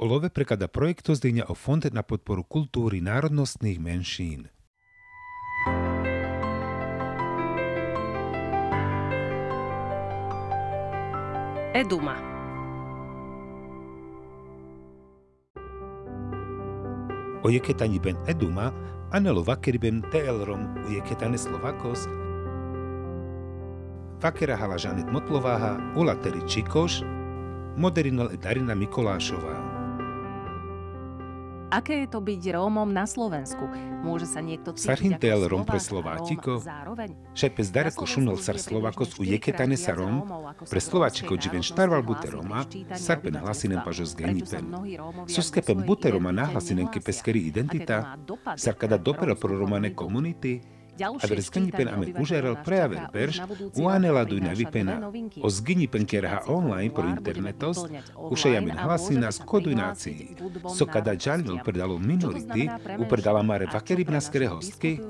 Olove prekada projekto zdejňa o Fond na podporu kultúry národnostných menšín. Eduma. Ojeketani ben Eduma, anelo vakeriben teelrom ujeketane Slovakos, vakera hala Žanet Motlováha, ulateri Čikoš, moderinol e Darina Mikolášová. Aké je to byť Rómom na Slovensku? Môže sa niekto cítiť Sarhintel ako Rom pre Slováčiko, Róm zároveň? Šepes Dareko šunol sar Slovakos u jeketane sa Rom, pre Slováčiko dživen štarval bute Roma, sarpen hlasinen pažo z genipen. Suskepem bute Roma nahlasinen ke peskeri identita, sarkada dopera pro romane komunity, a ver zgnipen ame užeral prejaver berž, uanela dujna vypena, o zgnipen kerha online pro internetos, ušejamin hlasina z kodunácií. So kada žalnil predalo minority, upredala mare vakeribna skere hostky,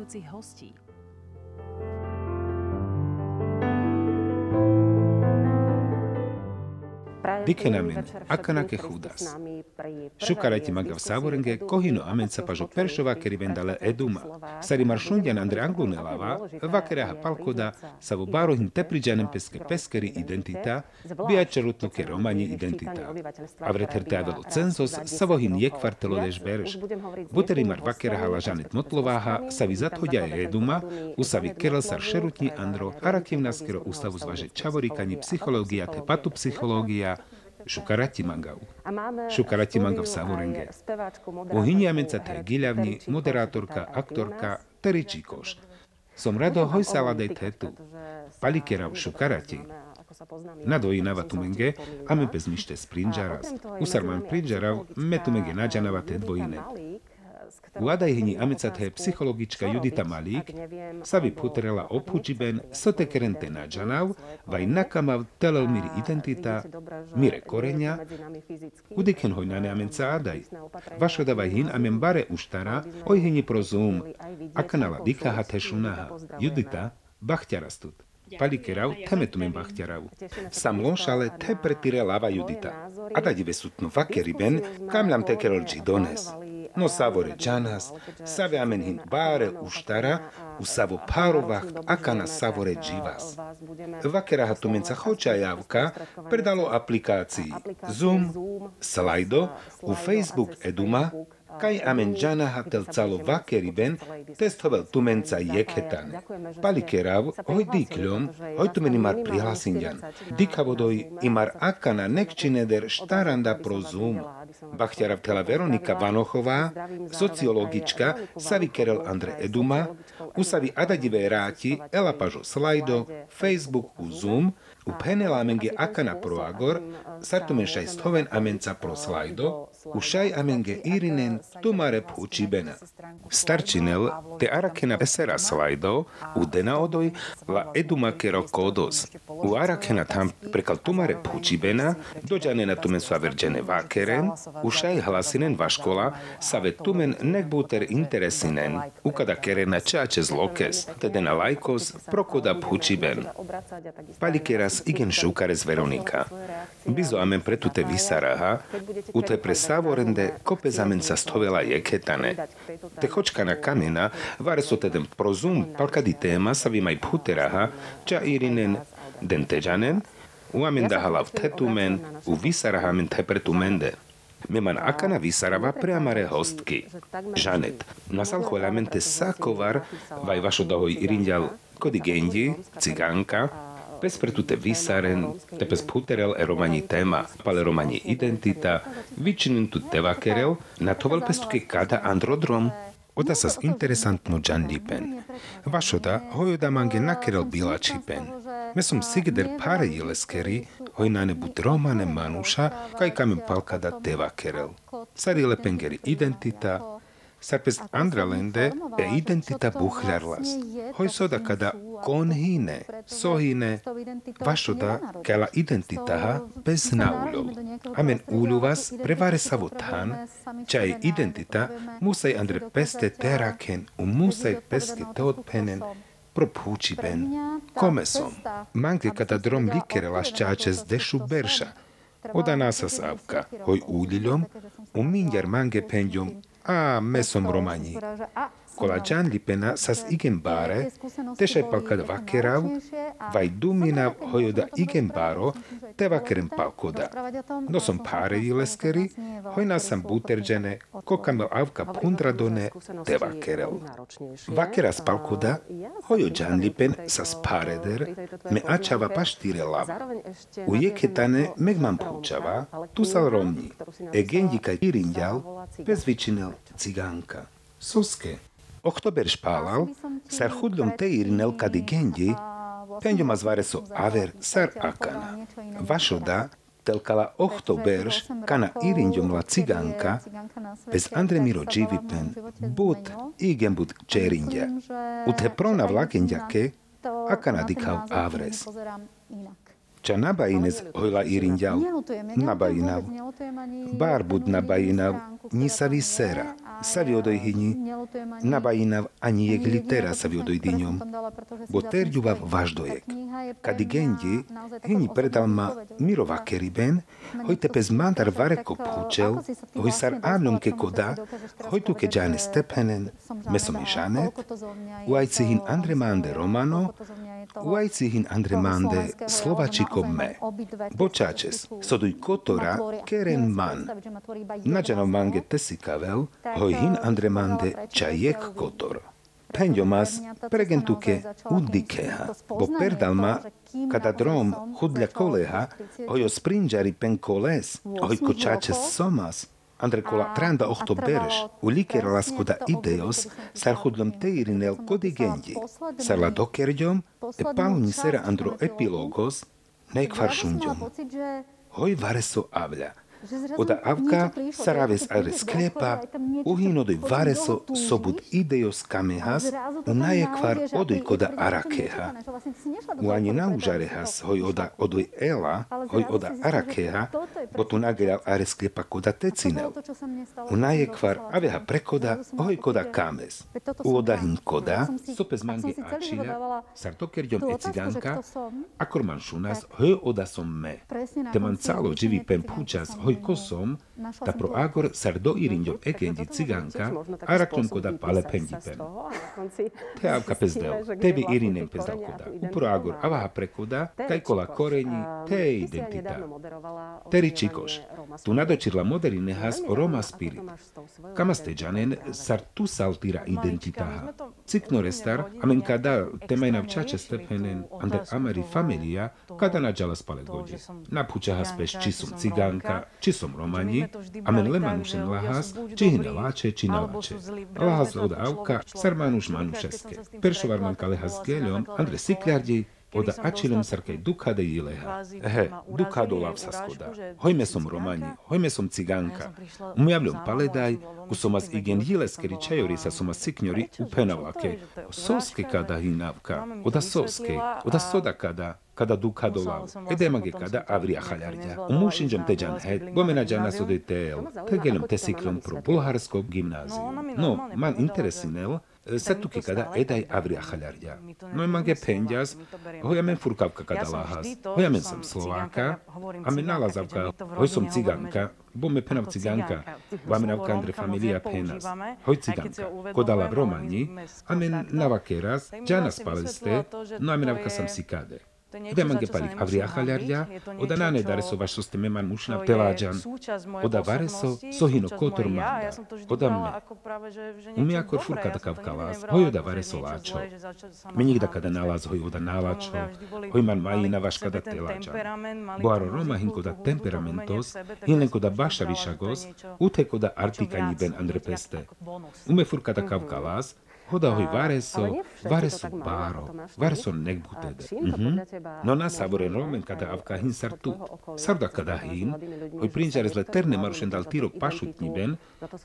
Dikenamen, akanake chudas. Šukarajti maga v Savorenge, kohino amenca pažo peršova keri vendale eduma. Sari maršundian andre anglunelava, vakereha palkoda, savo barohin tepriđanem peske peskeri identita, biačerutno ke romani identita. A vreterte avelo cenzos, savohin je kvartelodeš berž. Buteri mar vakereha lažanet motlováha, savi zathodia je eduma, usavi kerel sar šerutni andro, harakim naskero ustavu zvaže čavorikani psychológia te patopsychológia, Šukarati mangau. Šukarati mangau Savorenge. Uhyniamenca te giľavni, moderátorka, aktorka Terry Číkoš. Som rado hojsala dej tetu. Palikerav šukarati. Na dojinava tumenge, ame bez mište sprinžaras. Usarman prinžarav, me tumenge nađanava te dvojine. Uadajhini amecathe psychologička Judita Malík sa vyputrela obhučiben sotekerente nadžanav, vaj nakamav telelmiri identita, mire koreňa, udiken hoj nane amenca adaj. Vašoda vaj hin amen bare uštara, ojhini pro zoom, akanala dikaha tešunaha. Judita, bachťarastut. Palikerav, teme tumen bachťarav. Sam lonšale te pretire lava Judita. Ada dive sutnu vakeriben, kam nam tekerol dones no savore džanas, save amenhin bare uštara, u savo parovach akana savore dživas. Vakeraha tumenca hoća javka predalo aplikaciji Zoom, Slido, u Facebook Eduma, kaj amen džana hatel calo vakeriben testoval tumenca jekhetan. Palikerav, hoj dikľom, hoj tumeni mar prihlasinjan. Dikavodoj imar akana nekčineder štaranda pro Zoom. Bachťarav tela Veronika Vanochová, sociologička, Savi Kerel Andre Eduma, Usavi Adadive Ráti, Ela Pažo Slajdo, Facebook u Zoom, u Penela Akana Pro Agor, Sartumen Stoven Amenca Pro Slajdo, Pučibena. Starčinel te Arakena Esera Slajdo, u Dena Odoj, La Eduma Kero Kodos. U Arakena tam prekal Tumare Pučibena, dođane na tumen Svaverđene Vakeren, u Šaj Hlasinen Vaškola, Save tumen nekbuter interesinen, ukada kerena čače zlokes, te na lajkos prokoda Pučiben. Palikeras igen šukares Veronika. Bizo amen pretute visaraha, u te pre savorende kope zamen sa stovela jeketane. Te hočka na kamena, vare so tedem prozum palkadi tema sa vimaj puteraha, ča irinen den teđanen, u amen da halav tetumen, u visaraha men te pretumende. Meman akana visarava preamare hostky. Žanet, nasal cholamente sakovar, vaj vašo dohoj irinďal kody gendi, cigánka, Pretute visaren, te pes puterel e romani tema, pale romani identita, vičinin tu tevakerel, na tovel pestuke kada androdrom, Oda sa interesantno Jan Lipen. Vašoda, hojoda mange nakerel bila čipen. Me som sigeder pare jeleskeri, hojnane bud romane manuša, kaj kamen palkada tevakerel. Sari lepengeri identita, Sarpez andralende e identita buhlarlast, hoisoda kada konhine, sohine, vašoda kela identitaha bez naulov. Amen uluvas prevare savuthan, je identita musaj andre peste teraken, u musaj peske teotpenen, propučiben, komesom. Manke kada drom likere ščače zdešu berša, Oda nasa savka, hoj uliljom, u minjar mange penjom a mesom romani. Kola Jan Lipena sas igen bare, teše palkada vakerav, vaj dumina hojoda igen baro, te vakerem palkoda. No som páre leskeri, hojna sam buterđene, kokame avka pundradone, te vakerev. Vakera z palkoda, hojo Jan Lipen sas pareder, me ačava paštire lav. U jeketane meg mam pručava, tu Oktober špálal, sar chudlom teirinel kadi gendi, penďom a zvare so aver sar akana. Vašoda telkala oktoberš kana irindjom la cigánka, bez Andremiro dživipen, bud igen bud čerindja. U te prona vlakendjake, akana dikal avres. Ča nabajinez hojla irindjal, nabajinav. Barbud nabajinav, nisavi sera, savi odojhyni, nabajinav ani jek litera savi odojdyňom, bo terďuvav važdojek. Kadi gendi, hyni predal ma mirova keriben, hoj tepez mandar vareko phučel, hoj sar ánom ke koda, hoj tu ke džane stepenen, mesom i žanet, uajci hin Andre Mande Romano, uajci hin Andre Mande Slovačiko me. Bočačes, soduj kotora keren man. Nađanov mange tesikavel, hoj hin Andre Mande čajek kotor. Penjomas pregentuke udikeha, bo perdalma kada drom hudlja koleha, hojo sprinđari pen koles, hoj kočačes somas, Andre kola tranda ohto bereš, u liker laskoda ideos, sar hudlom teirinel kodigendi, sar la dokerďom, e pauni sera andro epilogos, nek faršundjom. Hoj vareso avľa, Oda avka saraves ares sklepa, uhinodoj vareso sobud idejos kamehas, unajekvar odoj koda arakeha. Uani naužarehas hoj oda odoj ela, hoj oda arakeha, bo tu nageľal ares sklepa koda tecinel. Unajekvar aveha prekoda, hoj koda kames. Uoda hin koda, sopes mange ačila, sar tokerďom e ciganka, akorman šunas, hoj oda som me. Teman calo živi pen púčas, hoj kosom, ta pro agor sar do irinďom ekendi ciganka, arakton koda pale pendipen. Te avka pezdel, tebi irinem pezdal koda. Upro agor avaha prekoda, kaj kola koreni, te identita. Teri čikoš, tu nadočirla moderine has o Roma spirit. Kamaste džanen sar tu saltira identitaha. Cikno restar, amen kada temajna včače stepenen, ander ameri familia, kada nađala spalet godi. Napučaha speš či sum ciganka, či som romani, amen lemanušen lahas, či hine láče, či naláče. Lahas od avka, sarmanuš manušeske. Peršovar manka lehas geľom, andre sikľardi, oda ačilem sarkej dukade ileha. He, dukado lav sa skoda. Hojme som romani, hojme som cigánka. Umjavljom paledaj, u somas igen jileskeri čajori sa somas sikňori upenavake. Soske kada hinavka, oda soske, oda soda kada, kada du kado wa edema ge kada avri akhalarida umushin jom te jan het gomena jana so de tel te gelem te sikrom pro bulharskog gimnaziju no man interesinel სატუკი კადა ედაი ავრი ახალარია ნუ მანგე ფენჯას ჰოიამენ ფურკავკა გადალაჰას ჰოიამენ სამ სლოვაკა. ამენალაზავკა ჰოისომ ციგანკა. ბომე ფენავ ციგანკა. ვამენავ კანდრე ფამილია ფენას. ჰოი ციგანკა. კოდალავ რომანი ამენ ნავაკერას ჯანას პალესტე ნუ ამენავკა სამ სიკადე a men navakeras, džana spaleste, no a menavka sam sikade. Ide mange palik avria haljarja, oda nane dareso vaš so ste meman mušna teláďan, oda vareso sohino kotor manda, oda me. Umi ako furka takav kalás, hoj oda vareso láčo. Menik da kada nalaz hoj oda nálačo, hoj man majina vaš kada teláďan. Boaro Roma hinko da temperamentos, hinlenko da baša višagos, uteko da artikani ben andre peste. Ume furka takav kalás, hoda hoj vareso, vareso báro, vareso nekbutede. No na savore romen kada avka hin sartu, sarda kada hin, hoj prinčare zle terne marušen dal tiro pašutni ben,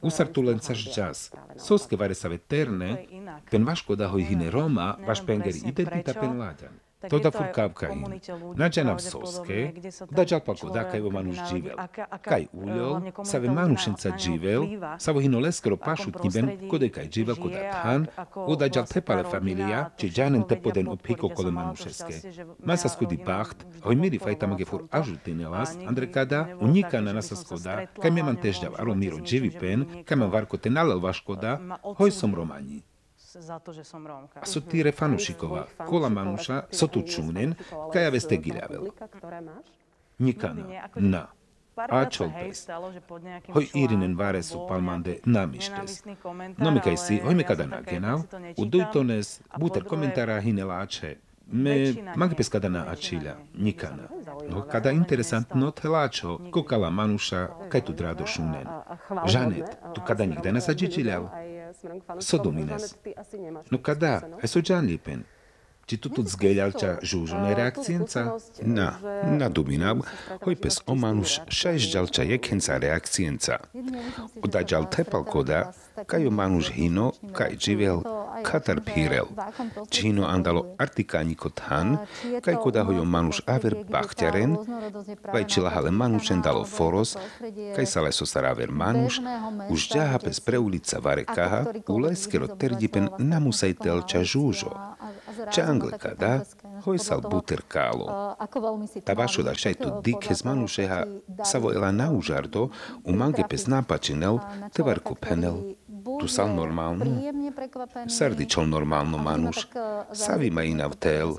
usartu len saš džas. Soske varesave terne, pen vaško da hoj hine Roma, vaš pengeri identita pen laďan. To da fur kavka in. Nađana v soske, da džalpa koda kaj vo manuš dživel. Kaj uljol, sa ve manušenca dživel, sa vo hino leskero pašut niben, kode kaj dživel koda than, oda džal tepale familia, či džanen tepoden od piko kole manušeske. Masa skudi pacht, hoj miri fajta mage fur ažutinelas, andre kada, unika na nasa skoda, kaj me man tež ďav aro miro dživi pen, kaj man varko te nalel vaškoda, hoj som romani. za to, že som Rómka. So týre fanušikova, kola manuša, so tu čúnen, kaja veste giľavel. Nikana, na. A čolpes. Hoj irinen vare su palmande namištes. Mi kaj si, hoj me kada nagenal, u dujtones, buter komentara hineláče, me mangi pes kada na ačilja, nikana. No kada interesantno telačo, kokala manuša, kaj tu drado šunen. Žanet, tu kada nikde ne sađičiljal. Sodomines. No kada, džan lipen. Či tu tu zgeľalča žúžonej reakcienca? Na, na duminab, hoj pes omanuš šajš ďalča jekenca reakcienca. Oda ďal tepal koda, kajo manuš hino, kaj živel, katar pírel. Či hino andalo artikániko than, kaj koda hojo manuš aver bachťaren, vaj či lahale manušen dalo foros, kaj sa leso saraver manuš, už ďaha pes pre ulica varekaha, u leskero terdipen namusajtel ča žúžo. Čangleka, da? Hojsal buter kálo. Ta vašo da šaj tu dik z manušeha sa vojela na užardo, u mange pes napačinel, te varku penel. Tu sal normálno? Sardičol normálno manuš. Savi ma ina v tel.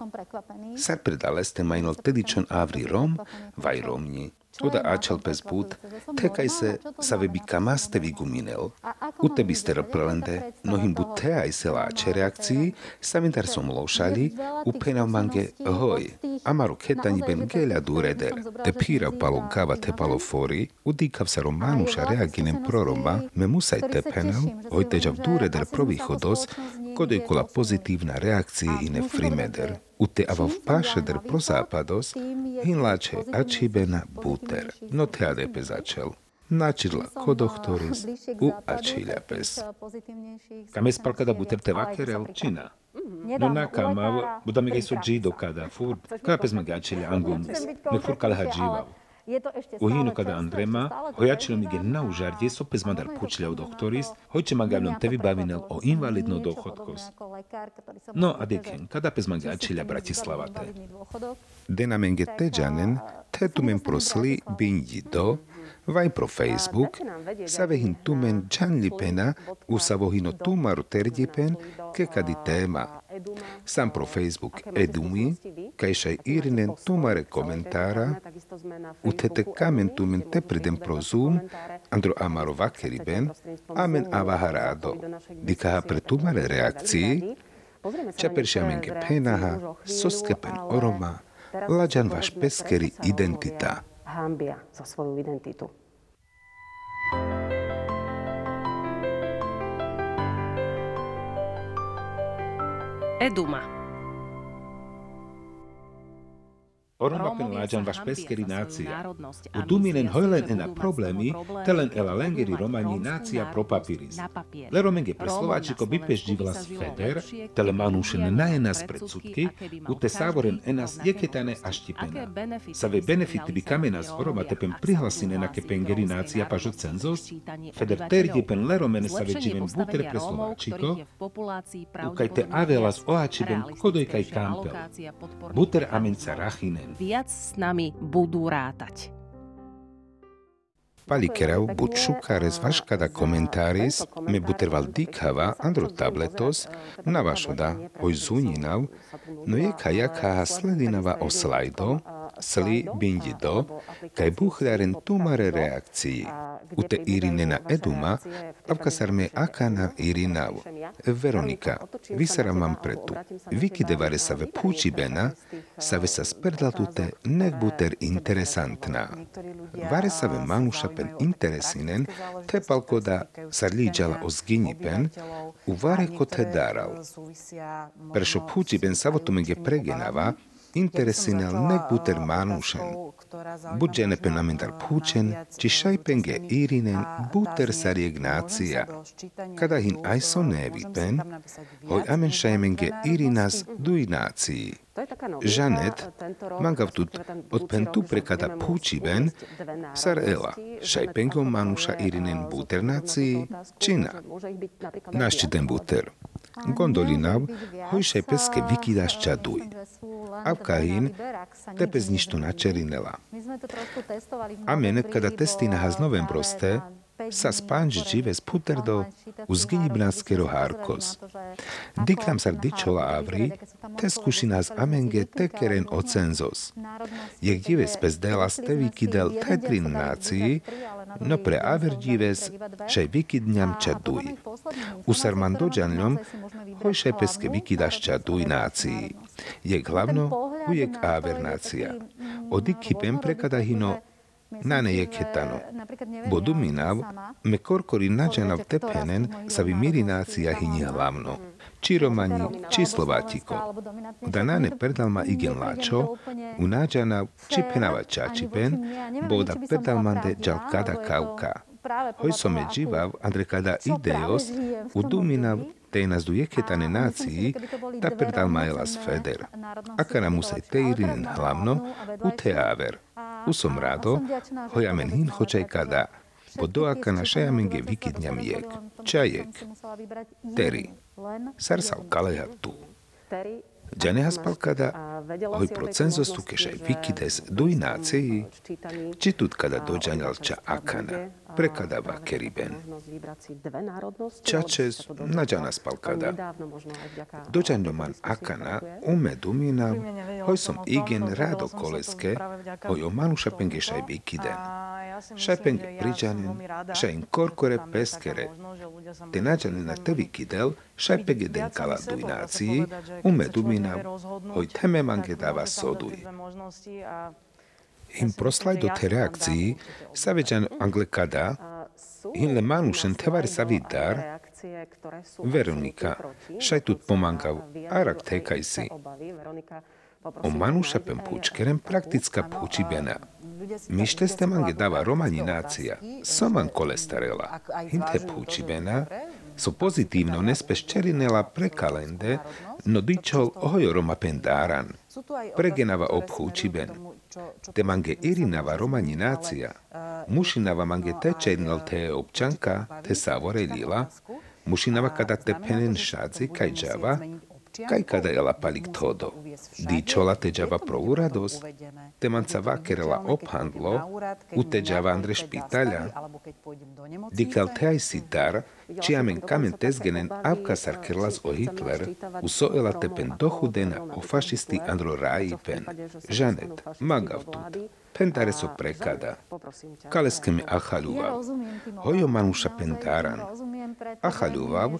Sar predaleste majnol tedičon avri rom, vaj romni. Oda ačal pes bud, tekaj se sa vebi kamaste viguminel. U tebi ster plende, nohim bu te aj se láče reakcii, samintar som lošali, u pena mange hoj, amaru ketani ben geля dureder. Te pira palo gava te palo fori, u dikav sa romanuša reaginem proroma, me musaj te penel, hoj teđav provihodos, kodoj kola pozitívna reakcie ine frimeder. Ute ava v pášeder prozápados, hinláče ačibena buter. No te adepe začal. Načidla kodoktoris u ačilja pes. Kame spal kada buter te vakerel, čina? No na kama, budame kaj so džido kada, fur, kada pes maga ačilja angunis, ne fur kale hadživav. U hinu kada Andrema, hojačilo mi ge na užardje so pes madar pučljao doktoris, hojče magavnom tevi bavinel o invalidno dohodkos. No a deken, kada pes magačilja Bratislavate. Denamenge teđanen, tetumen prosli binji do, vai pro Facebook, savehin tumen džanlipena, u savohino tumaru terdipen, ke kadi tema. Sam pro Facebook edumi, kajšaj irinen tumare komentara, u tete kamen tumen te pridem pro Zoom, andro amaro vakeriben, amen avaharado, dikaha pre tumare reakciji, čaperšamenge penaha, soskepen oroma, lađan vaš peskeri identita. Hambia za svoju identitu. Eduma. Lađan vaš peskeri nacija. U duminen hojlen ena problemi, telen ela lengeri romani nacija pro papiris. Le romenge pre Slovačiko bi peš dživlas feder, tele manušen na enas predsudki, u te savoren enas jeketane aštipena. Save benefiti bi kamenas oroma tepen prihlasin enake pengeri nacija pažo cenzos, feder terje pen le romene save dživen buter pre Slovačiko, u kaj te avelas oačiben kodoj kaj kampel. Buter amenca rachinen. Viac s nami budú rátať. Palikerau buď šukáres vaškada komentáris, me buterval dikava andro tabletos, na vašoda, oj zuninav, no je kajaká sledinava o slajdo, sli bindi do, kaj buhľaren tumare reakcii. U te Irinena eduma, avkasarme akana Irinav. Veronika, visara mam pretu. Viki devare save pučibena, save sa sperdlatute nek buter interesantna. Vare save manuša pen интересинен, те палко да сарлиджала озгинипен, уваре ко те дарал. Першо пучибен савото ме ге прегенава, интересинал не бутер манушен. Budže nepenamentar púčen, či šajpenge irinen buter sariek nácia. Kada hin aj so nevipen, hoj amen šajmenge irinas duj nácii. Žanet, mangav tut od pentu prekada púčiben, sar ela, šajpengo manuša irinen buter nácii, čina. Našti ten buter. Gondolinav, hoj šajpeske vikidašča duj. Avkahin, tepez ništo načerinela. Amen, kada testy na haznovem proste, sa spánč žive z puterdo uz gijibnáckero hárkos. Diklam sar dičola avri, te skušinas amenge tekeren ocenzos. Je dives pes delas te vikidel tetrin nácii, no pre aver dives, že vikidňam ča duj. Usar man dođanľom, hojšaj peske vikidaš ča duj. Je hlavno ujek aver nácia. Odik hipem Nane je ketano. Bodu minav, me korkori nađanav tepenen sa vimirinácia hini hlavno. Či Romani, či Slovatiko. Da nane perdalma igen lačo, u nađanav či penava čačipen, boda perdalmande džal kada kauka. Hoj some dživav, andre kada ideos, u duminav tej nás do jeketane nácii, ta perdalma elas feder. Akana musaj teirinen hlavno, u teaver. Usom rado, hojamen hin hočaj kada, bo doaka na šajamenge vikidňam jek. Čajek. Teri. Sarsal kaleha tu. Ďaneha spalkada, hoj pro cenzostu kešaj vikides duj nácii, či tut kada dođanjal ča akana, prekadava keriben. Čačes nađana spalkada. Dođanjo man akana ume dumina, hoj som igen rado koleske, hoj o manu šapenge šaj vikiden. Šapenge priđanen, šaj in korkore peskere. Te nađane na te vikidel, šaj pege den kala duj nácii, ume dumina, hoj teme mange dava soduj. Im proslaj do te reakcii, saveđan anglekada, hin le manušen tevar savidar, Veronika, šaj tut pomangav, arak tekaj si. O manuša pem pučkerem prakticka pučibena. Mište ste mange dava romani nácia, soman kolestarela, hinte pučibena, so pozitívno nespeščerinela pre kalende, no dičol hojo roma pregenava obchu učiben, te mange irinava romani nacija, mušinava mange tečejnal te občanka, te savore lila, mušinava kada te penen šadzi kaj džava, kaj kada je lapalik todo. Dičola te džava pro uradost, teman cavakerela obhandlo, uteđava Andre Pitalja, dikal teaj sitar, čiamen kamen tezgenen avkasar kerlaz o Hitler, usoela tepen dohudena o fašisti Andro Raji pen, žanet, magav tut, Pentare so prekada. Kaleske mi ahaljuvav. Hojo manuša pentaran. Ahaljuvav,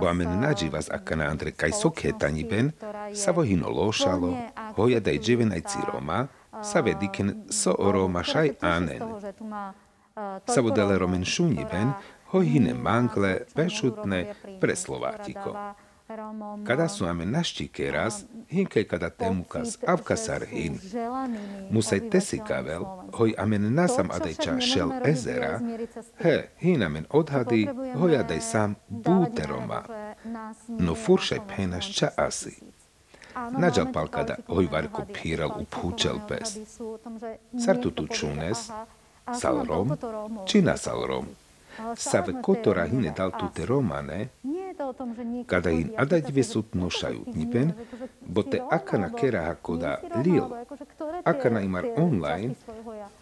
boamen nađivas akana Andre kaj so ketanjiben, savo hino lošalo, hoja da je dževenaj ciroma, sa vediken so oroma šaj anen. Sa vodele romen šunji ben, hojhine mangle, pešutne, pre Slovátiko. Kada su ame naštike raz, hinkaj kada temukas avkasar hin. Musaj tesikavel, hoj amen nasam adajča šel ezera, he, hin amen odhadi, hoj adaj sam búteroma. No furšaj penaš ča asi. Nagyobb alkada oivarkopiral upúčelpes. tu čunes, salrom, čina salrom. Save kotora hine dal tute romane, kada in adať vesut nošajú nipen, bo te akana keraha koda lil, akana imar online,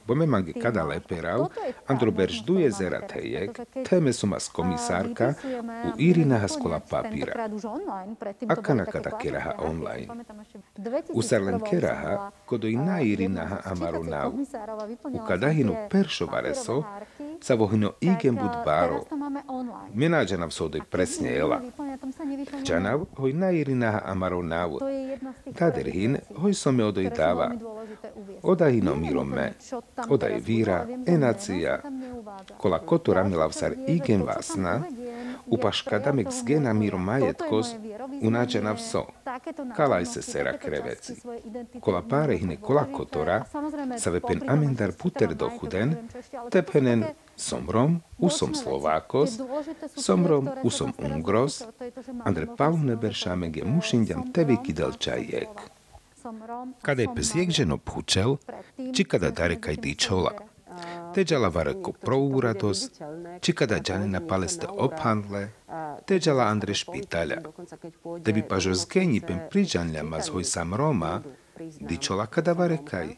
bo me mange kada leperav, andro berž duje zera tejek, teme suma z komisárka, u Irina haskola papíra. Akana kada keraha online. Usar len keraha, kodo i na Irinaha amaro nau. U kadahino peršovareso, sa vohino igen bud báro. Menáđanav sodoj presne ela. Čanav hoj na Irinaha amaro nau. Taderhin hoj some odoj dáva. Odahino miro me. Odaj víra, enácia. Kola kotora milav sar igen vasna, upaška damek zgena miro majetkos, unáđanav so. kalaj se sera kreveci. Kola páre hine kola kotora, sa vepen amendar puter do chuden, tepenen som Rom, usom Slovákos, som Rom, usom Ungros, andre palune beršamege mušinďam tevi kidel čajek. Kada je pes jekženo púčel, či kada darekaj čola. Teđala vareko prourados, či kada džanina paleste ophandle, teđala Andre špitalja. Da bi pažo zgenji pen priđanlja maz hoj sam Roma, dičola kada varekaj.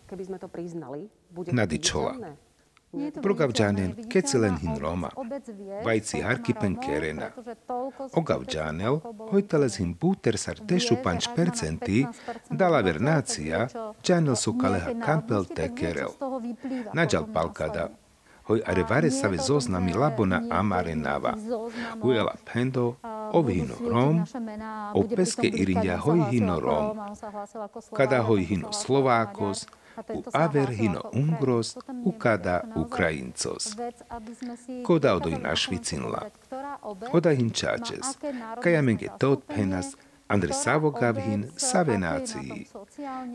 Nadičola. Progavđanen kecilen hin Roma, vajci harkipen kerena. Ogavđanel, hojteles hin buter sar tešu panč percenti, dala vernácia, džanel su kaleha kampel te kerel. Nađal palkada, hoj are vare save zoznami labona amare nava. Ujela pendo, ovhino rom, o peske irinja hoj hino rom. Kada hoj hino Slovákos, u aver hino Ungros, u kada Ukrajincos. Koda odoj našvicinla. Oda hin čačes, kajamenge tot penas, Andre savo gavhin save nácii.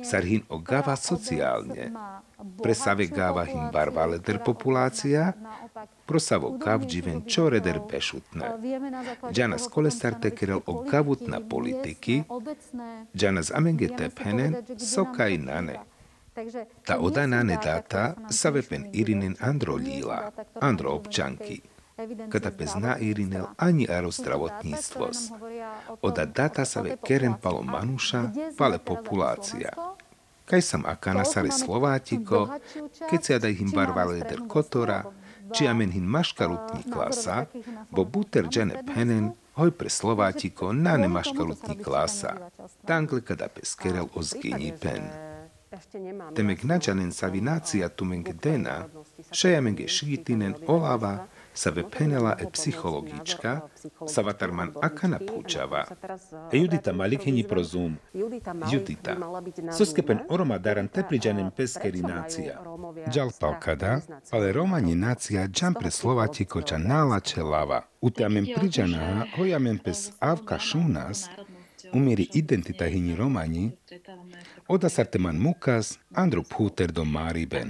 Sarhin o gava sociálne. Pre save gava hin barvale der populácia, pro savo gav dživen čore der bešutne. Džanas kolestar tekerel o gavutna politiky, džanas amenge tephenen sokaj nane. Ta odanane data sa vepen irinen andro líla, andro občanky kada pes na irinel ani aro zdravotníctvos. Oda data sa ve keren palo manuša, pale populácia. Kaj sam akana sare Slovátiko, keď sa da him barvale der kotora, či amen hin maškarutní klasa, bo buter džene penen, hoj pre Slovátiko nane maškarutní klasa. Tangle kada pes kerel o zgini pen. Temek načanen savinácia tumenk dena, šejamenge šgitinen olava, sa penela e psychologička, sa vatarman akana púčava. E Judita malikhini prozum. Judita. Soskepen oroma daran tepriđanem peskeri nácia. Džal palkada, ale romani nácia džam pre Slovatiko ča nálače lava. Utamen priđana hojamen pes avka šunas, umieri identita hini romani, oda sarteman mukas, andru púter do máriben.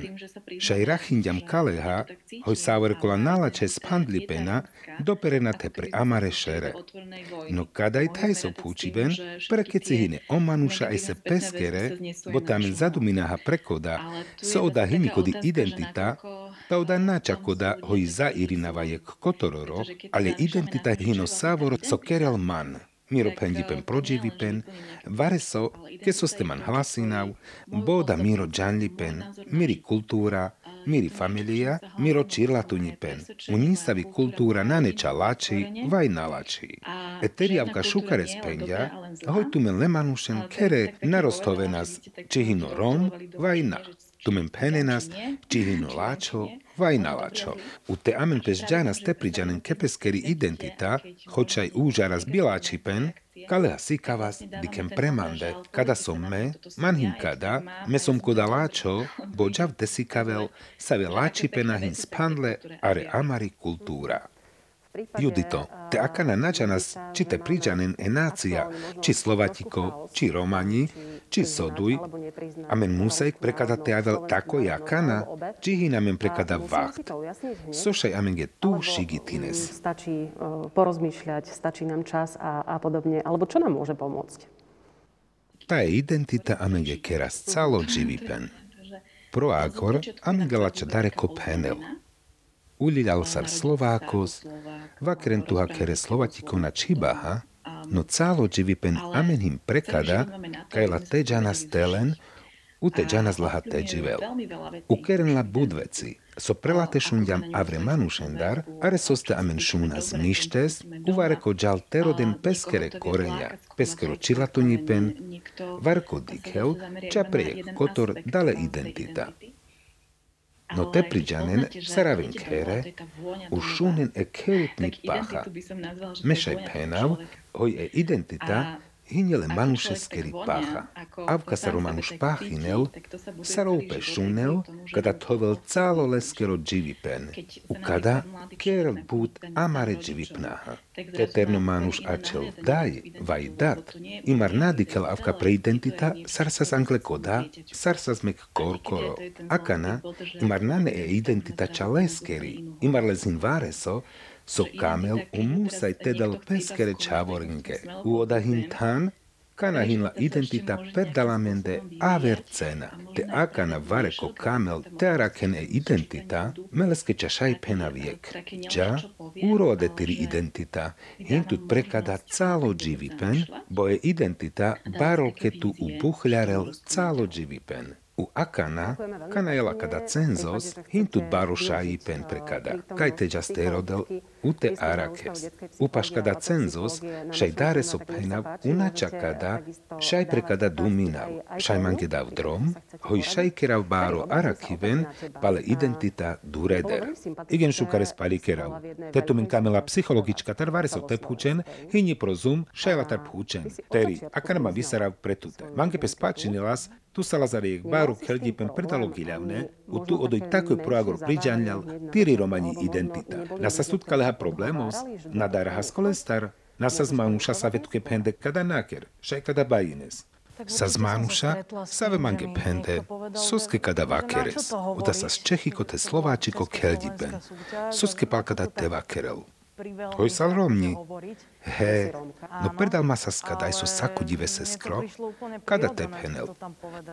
Šaj rachinďam kaleha, hoj sáver kola nálače spandlipena, doperena te pre amare šere. No kadaj taj so púčiben, pre keci hine omanuša aj se peskere, bo tamen zaduminaha prekoda, so oda hini kodi identita, ta oda nača koda hoj za irinava jek kotororo, ale identita hino savor so kerel man. Miro pendipen prođivipen, vare so, ke so steman hlasinav, boda miro džanlipen, miri kultura, miri familija, miro čirlatunjipen, u nisavi kultura naneča lači, vaj nalači. Eterijavka šukare spenja, hoj tumen lemanušen kere narostove nas, čehino rom, vaj na. Tumen penenas, čihino lačo, vainalačo. U te amen pes džanas tepriđanen kepeskeri identita, hoćaj užaras bilačipen, kalea sikavas dikem premande, kada som me, manhim kada, me som koda lačo, bo džav desikavel, save lačipena hin spandle, are amari kultura. Judito, te akana nađanas, či te priđanen e nacija, či Slovatiko, či Romani, či Soduj, amen musajk prekada te avel tako jakana, či hinamen prekada vacht. Sošaj amen je tu šigitines. Stačí porozmýšľať, stačí nám čas a, a podobne. Alebo čo nám môže pomôcť? Ta je identita amen je keras calo dživipen. Pro akor amen galača dareko penel. Ulilal sar Slovákos, vakren tuha kere Slovatikov na Čibaha, no cálo dživipen amen him prekada, kajla teđana stelen, u teđana zlaha teđivel. U keren la budveci, so prelate šundjam avre manušendar, are soste amen šuna zmištes, uvareko džal teroden peskere korenja, peskero čilatunjipen, varko dikhev, ča kotor dale identita. No te priđanen saraven kere, u šunen e kerutni paha. Mešaj penav, hoj e identita, hinele manuše skeri pácha. Avka sa romanuš páchinel, sa roupe šunel, kada tovel cálo leskero dživipen. Ukada kerel bút amare dživipnáha. Eterno manuš ačel daj, vaj dat. Imar nadikel avka pre identita, sarsas angle koda, sarsas mek korkoro. Akana, imar nane e identita čaleskeri, imar lezin vareso, so kamel umusaj tedal peskere čavorinke. Uodahin tan, kana hinla identita perdalamende avercena. Te akana vareko kamel tearaken e identita, meleske čašaj penaviek. Ja, urode tiri identita, hintut prekada calo dživipen, bo je identita barolke tu ubuhľarel calo dživipen. U Akana, kana jela kada cenzos, hintut barušaji pen prekada, kaj te jasterodel ute arakes. Upaš kada cenzos, šaj dare so penav unača kada, šaj prekada duminav, šaj manke dav drom, hoj šaj kerav baro arakiven, pale identita dureder. Igen šukare spali kerav. Tetu min kamela psihologička tar vare so tephučen, hini prozum, šaj la tar phučen. Teri, akana ma visarav pretute. Manke pe spačinilas, tu sa lazariek baru keldipen pretalo giljavne, u tu odoj tako proagor priđanjal, tiri romani identita. Nasa sutkaleha problemos, nadaraha skolestar, nasa zmanuša sa vetuke pende kada naker, šaj kada bajines. Sa zmanuša, sa ve mange pende, soske kada vakeres, uda sa z Čechy kote Slováči ko keldipen, soske pal kada te vakerel. Hoj sal romni. He, no predal ma sa skadaj so saku dive seskro, kada te penel.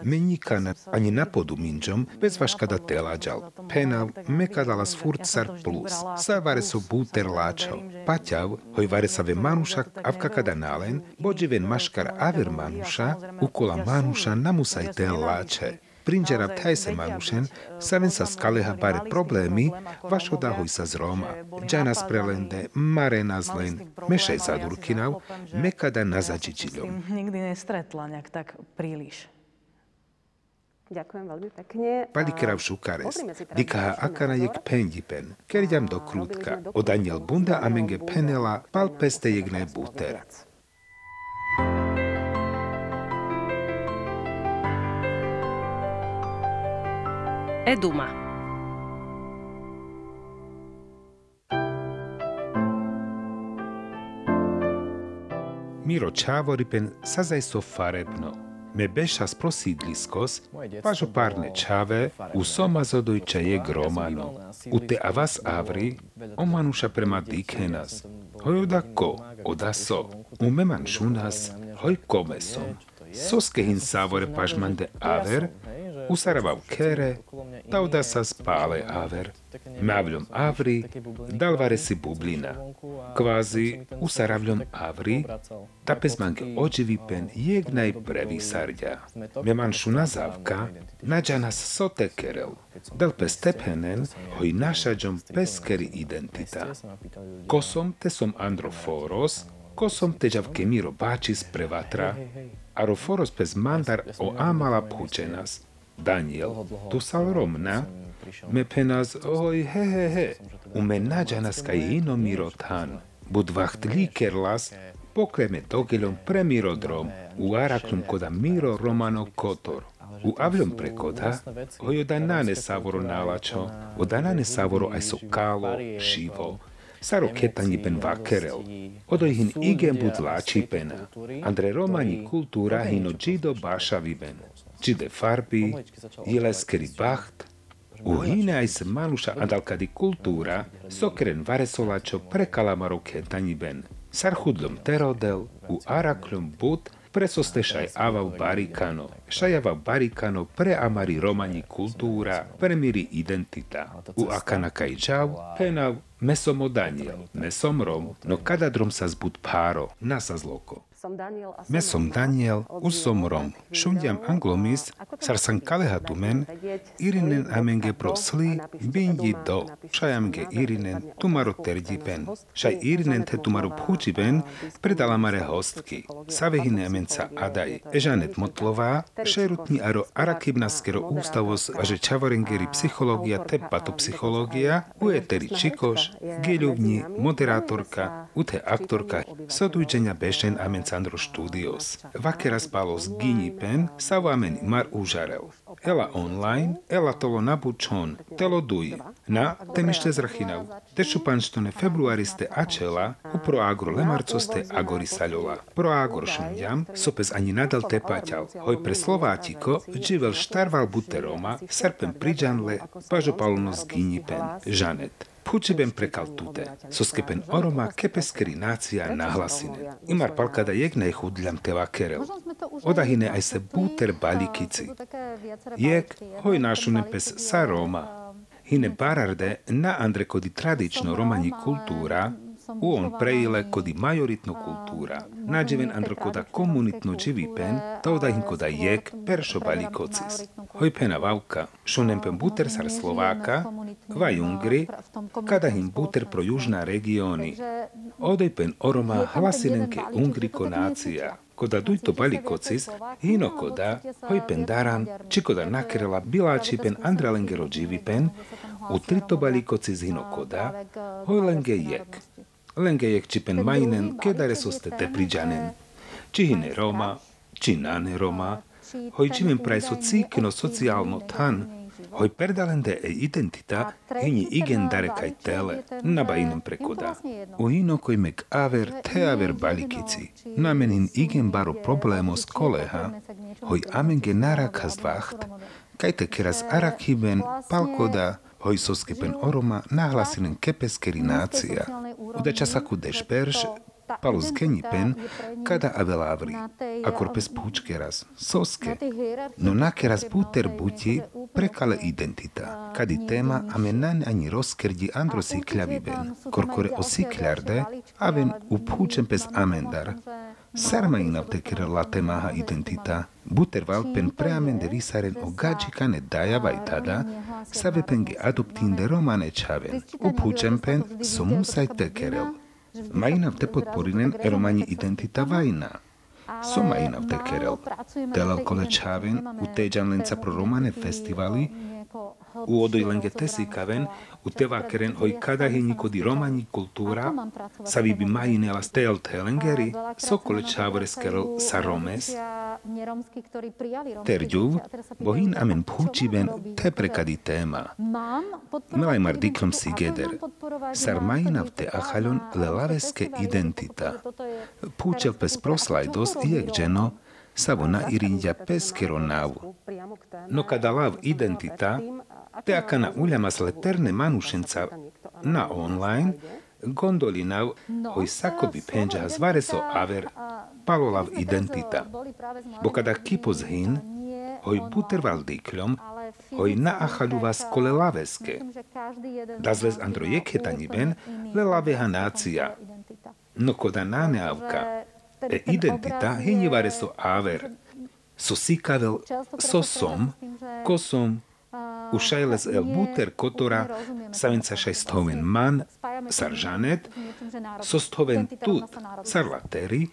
Meni kana ani na podu minđom, bez vaš kada te lađal. Penal, me kadala s furt sar plus. Sa vare so buter lačal. Paťav, hoj vare sa ve manuša, avka kada nalen, bođe ven maškar aver manuša, ukola manuša namusaj te lače. Prinđera tajse manušen, saven sa skaleha bare problemi, vašo da hoj sa z Roma, džanas prelende, mare nazlen, mešaj zadurkinav, mekada na začičiľom. Nikdy nestretla nejak tak príliš. Ďakujem veľmi pekne. Palikerav šukares, dikaha akana jek pendipen, kerďam do krútka, od aniel bunda a menge penela, pal peste jegne buter. Eduma. Miro Čávoripen sazaj so farebno. Me beša sprosídliskos, važo párne čave, u soma zodojča je gromano. U te avas avri, omanuša prema dikenas. Hoj oda ko, oda so. U meman šunas, hoj komesom. Soskehin savore pažmande aver, usaravav kere, tauda sa spále aver. Mavľom avri, dalvare si bublina. Kvázi usaravľom avri, tapes manke očivipen jegnaj previ sarďa. Memanšu nazávka, nađanas sote kerel. Dal pes tepenen, hoj našađom peskeri identita. Kosom te som androforos, kosom teđav kemiro bačis prevatra, aroforos pes mandar o amala pučenas. Daniel, tu me penas oj he he he, u me nađanas kaj ino mirotan, bud vaht likerlas, pokreme dogelom premirodrom, u araklum koda miro romano kotor. U avljom prekoda, hoj odanane savoro nalačo, odanane savoro aj so kalo, šivo, Saro ketani ben vakerel. Odojhin igen bud lači pena. Andre romani kultura hino džido baša viben. Džide farbi, jeleskeri bacht, u hine aj se manuša adalkadi kultura, sokren varesolačo pre kalamaro ketani ben. Sar hudlom terodel, u araklom bud, presostešaj avav barikano, šajavav barikano pre amari romani kultura, premiri identita. U akana kaj džav, penav, mesom o Daniel, mesom rom, no kada drom sa zbud páro, nasa zloko. Som Daniel Daniel, usom rom, šundiam anglomis, Sarsan kaleha tumen, irinen amenge pro sli, bindi do, šajamge irinen, tumaro terdipen, šaj irinen te tumaro phučiben, predala mare hostky, savehine amenca adaj, Ežanet Motlová, šerutni aro arakibnaskero ústavos, že čavorengeri psychológia te patopsychológia, ueteri čikoš, geľuvni, moderátorka, ute aktorka, sodujčenia bešen amencandro štúdios. Vakera spalo z ginipen, savamen mar užarel. Ela online, ela tolo nabučon, telo duj. Na, temište zrachinav. Teču panštone februariste ačela, u proagro lemarcoste agori saljola. Proagro šundjam, sopes ani nadal tepaťal. Hoj pre Slovátiko, živel štarval buteroma, serpem priđanle, pažopalno z ginipen, žanet. Puċeben prekaltute, soskepen oroma kepeskerinazia nahlasine. Imar palkada jekne hudljam teva kerel. Odahine aj se buter balikici. Jek hoj našune pes sa Roma. Hine bararde na andre kodi tradično romanji kultura, u ovom prejeleku di majoritno kultura. nađeven androkoda komunitno čivipen, to da im koda jek peršobali kocis. Hojpena vauka, šunempen buter sar Slovaka, va jungri, kada hin buter pro južna regioni. Odejpen oroma hlasinenke Ungri konacija, koda dujto balikocis, hino koda, hojpen daran, čikoda nakrela bilačipen andralengero dživipen, u trito balikoci hino koda, hojlenge jek. Lengeiek chipenmainen kedaresus teteprijanen. Čihine Roma, činane Roma, hoi cimin praisu cikno socialno tan, hoi perdalende e identita hini igen dare kai tele, nabainem prekoda. U ino koi meg aver te aver balikici, namenin igen baru problemos koleha, hoi amenge genara kas kai kajte keras arakiben palkoda, hoj soskepen oroma nahlasinen kepeskeri nácia. Uda časaku dešperš, palus genipen, kada avelavri, akor pes pučkeras, soske. No nakeras puter buti prekale identita, kadi tema amenan ani roskerdi andro sikľaviben, korkore osikľarde, aven upučen pes amendar, Sarma inavtekere la temaha identita, buter valpen preamende visaren o gacikane daja vaitada, savepenge adoptinde romane čaven, upučempen so musaj tekerel. Mainav te podporinen romani identita vajna. So mainav tekerel. Telel kole čaven u teđan lenca pro romane festivali, u odoj lenge tesikaven, u teva keren hoj kada hiniko di romani kultura, sa vi bi majinela stel telengeri, sokole čavore skerel sa romes, terďuv, bohin amen púčiben te prekadi téma. Melaj mar diklom si geder, sar majinav te achalon le laveske identita. Púčel pes proslajdos iek dženo, savo na irinja peskero navu. No kada lav identita, te akana uljamas leterne manušenca na online, gondolinav, hoj sakobi penđa zvareso aver, palolav identita. Bo kada kipos hin, hoj buterval dikľom, hoj naachaľuvas kole laveske. Dazles andro jeketani ben, le laveha nácia. No koda náneavka, e identita hinjivare so aver. So sikavel so som, ko som, u šajles el buter kotora, savenca šaj stoven man, sar žanet, so stoven tut, sar lateri,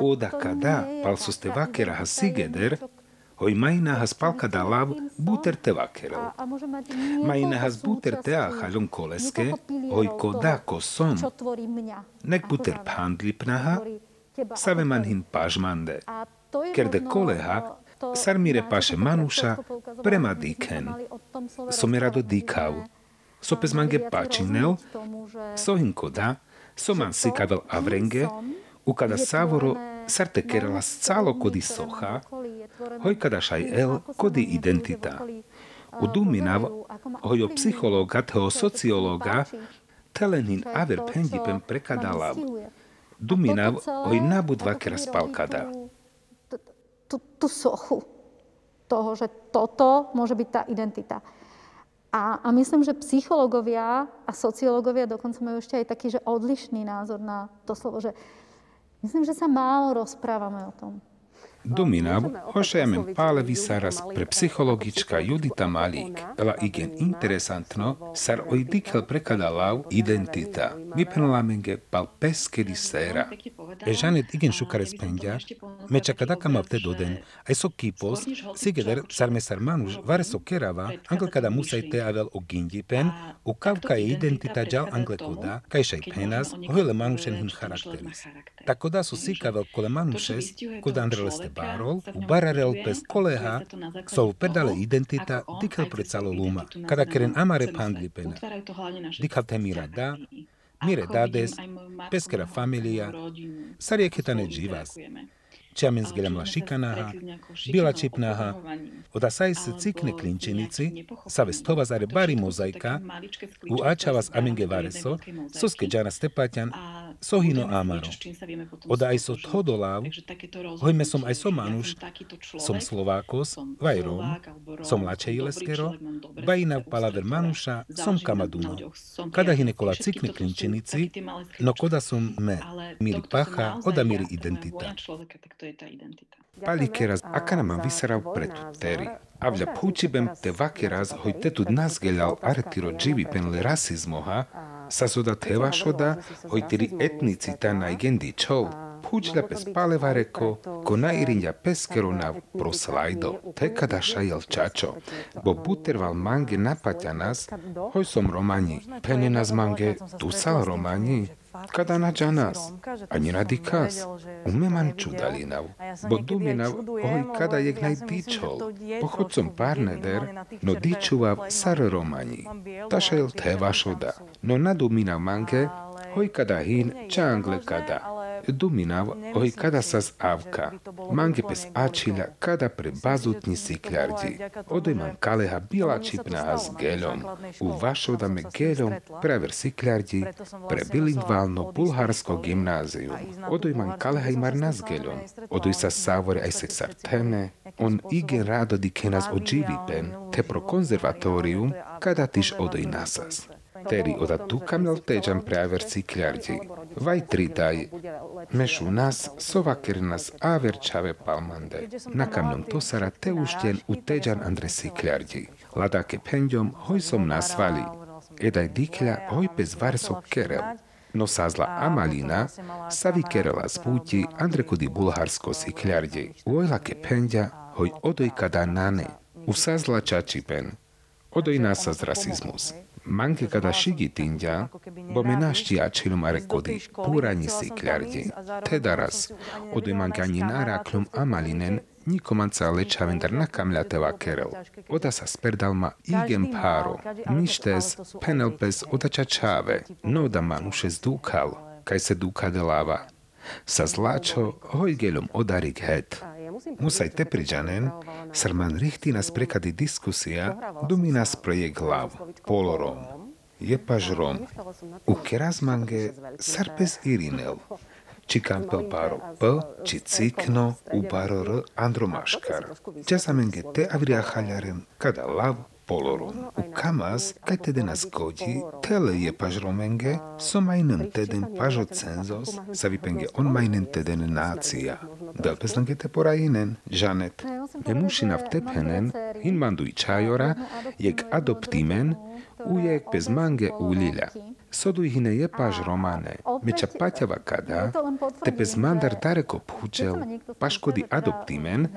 oda kada, pal so ste vakera ha sigeder, hoj majna has palka da lav buter te vakerel. Majna has buter te a halon koleske, hoj koda ko som. Nek buter pandlipnaha, save man hin pažmande. Kerde koleha, sarmire paše manuša, prema diken. Some rado dikav. So pes mange pačinel, so hin koda, so man sikavel avrenge, u kada savoro sarte kerala scalo kodi soha, hoj kada šaj el kodi identita. U duminav, hojo psichológa, toho sociológa, telenin aver pendipem prekadalav. Nabudva kera spalkada. Tú, tú sochu toho, že toto môže byť tá identita. A, a myslím, že psychológovia a sociológovia dokonca majú ešte aj taký, že odlišný názor na to slovo, že myslím, že sa málo rozprávame o tom. Dominav, hošajamen pále vysaras pre psychologička Judita Malík. Ela igen interesantno, sar oj dikel prekadalav identita. Vypenlamenge pal peskedi sera. E žanet igen šukares pendia, me čakadaka ma vte doden, aj so kipos, sigeder sar me sar vare so kerava, angle kada musaj te avel o gindipen, u kavka je identita džal angle koda, kaj šaj penas, hojle manušen hin charakteris. Takoda su sikavel kole manušes, koda andreleste barol, u bararel pes koleha, so u pedale identita dikel pre calo luma. Kada keren amare pandlipena. Dikal te mira da, mire dades, peskera familia, sarje ketane dživas. Čiamen zgelem la šikanaha, bila čipnaha, oda saj se cikne klinčenici, sa vestova zare bari mozaika, u ačavas amenge vareso, soske džana stepaťan, sohino amaro. Oda aj so thodolav, hojme som aj som manuš, som Slovákos, vaj Rom, som lačejileskero, bajina palaver manuša, som kamaduno. Kada hinekola cikne klinčenici, no koda som me, miri pacha, oda miri identita. Palikeraz akana vyserav pred teri. Avľa púčibem te vakeraz hoj tetud nazgeľal aretiro dživi penle rasizmoha, sa soda teva šoda hoj tiri etnicita najgendi čov. Púčľa pes palevareko, ko nairiņa peskero na proslajdo, te kada šajel čačo, bo buterval mange napaťanas, hoj som romani, pene nas mange, tu sal romani, kada na džanas, ani na dikas, ume man čudalinav, bo duminav, oj kada jek naj dičol, pochodcom parneder, no dičuvav sar romani, tašel teva šoda, no naduminav mange, hoj kada hin čangle kada. Duminav, oj kada sas avka, mange pes ačilja kada pre bazutni sikľardi. Odoj man kaleha bila čipná s geľom, u vašodame geľom prever sikľardi pre bilingválno bulharsko gymnázium. Odoj man kaleha imar nas geľom, odoj sa savore aj se sarteme, on ige rado di kenas ođivi pen, te pro konzervatorium kada tiš odoj nasas. Teri oda tu kamel teđan preaver sikľardi. Vaj tridaj, mešu nas sovaker nas averčave palmande. Na kamnom tosara te uštjen u teđan andre sikľardi. Ladake penďom hoj som nasvali. Edaj dikľa hoj pez varso kerel. No sazla Amalina sa vykerela z púti andre kudi bulharsko sikľardi. Ujlake penďa hoj odoj kada nane. Usazla čačipen. Odoj nasa z rasizmus. Manke kada šigitinja, bo me naštijačilum arekodi purani sikľardi. Tedaras, odoj mangani naraklum amalinen, nikomanca lečavendar nakamľateva kerel. Oda sa sperdalma igen páro, mištes, penelpes oda čačave, no da manuše zdúkal, kaj se dúka delava. Sa zláčo hojgelom odarik het. Musaj te priđanen, srman rihti nas prekadi diskusija, dumi nas projekt hlav, polorom. Je paž rom. U kerazmange sarpes irinel. Či kampel paro p, či cikno, u baro r andromaškar. Časamenge te avria haljarem, kada lav, polorom. U kamas, kaj tede nas godi, tele je paž romenge, so majnen teden pažo cenzos, sa vipenge on majnen teden nácia. Del peslange te porajinen, Janet. Nemušina v tepenen, hin manduj čajora, jek adoptimen, ujek bez mange ulila. Sodu hine je paž romane, meča paťava kada, te bez mandar dareko púčel, paškody adoptimen,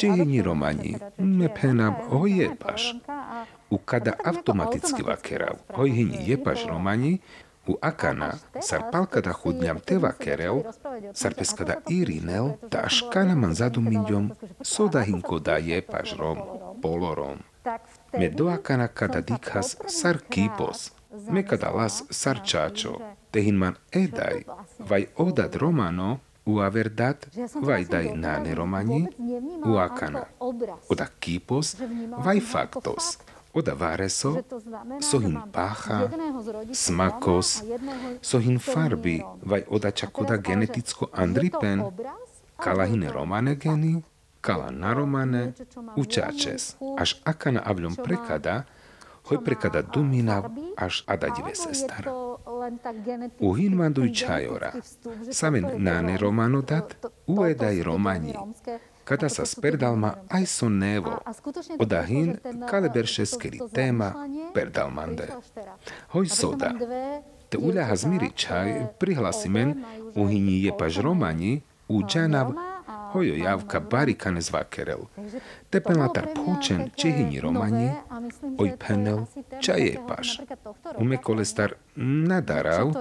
či hini romani, me penam ho je paž. U kada automaticky vakerav, hoj hini je paž romani, u akana, sar palkada chudňam te vakerel, sar peskada irinel, ta aškana man zaduminďom, soda hinko da je paž rom, polorom. Me do akana kada dikhas sar kipos, me kada las sar čačo, tehin man edaj, vaj odad romano, u averdat, vaj daj nane romani, u akana. Oda kipos, vaj faktos, oda vareso, sohin pácha, smakos, sohin farby, vaj oda čakoda geneticko andripen, kalahine romane geny, kala na romane, učačes, až akana avľom prekada, hoj prekada duminav, až adadive sestar. Uhin manduj čajora, samen nane romanodat, uedaj romani, kada sa sperdalma aj so nevo. Odahin kale beršeskeri téma perdalmande. Hoj soda. Te uľaha zmiri čaj, prihlasimen, uhyni je paž romani, u džanav, hojo javka barikane zvakerel. Tepen latar púčen, čihini romani, oj penel, čaj je paž. Ume kolestar nadarav,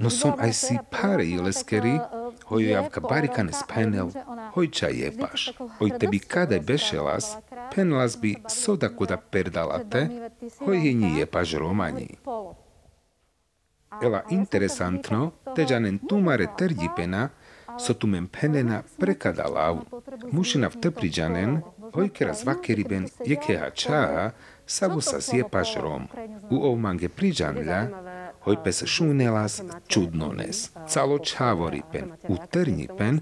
No som aj si pare ileskeri, hojo javka barikane spenel, hoj čaj je paš. Oj tebi kade bešelas, penlas bi soda kuda perdalate, hoj hini je paš romani. Ela interesantno, teđanen tumare terdipena, so tu men penena prekadalav. Mušina v tepriđanen, hojkera zvakeriben jekeha čaha, savu sa zjepaš rom. U ovmange priđanlja, hoj pes šunelas čudnones. Calo čavoripen, u trnipen,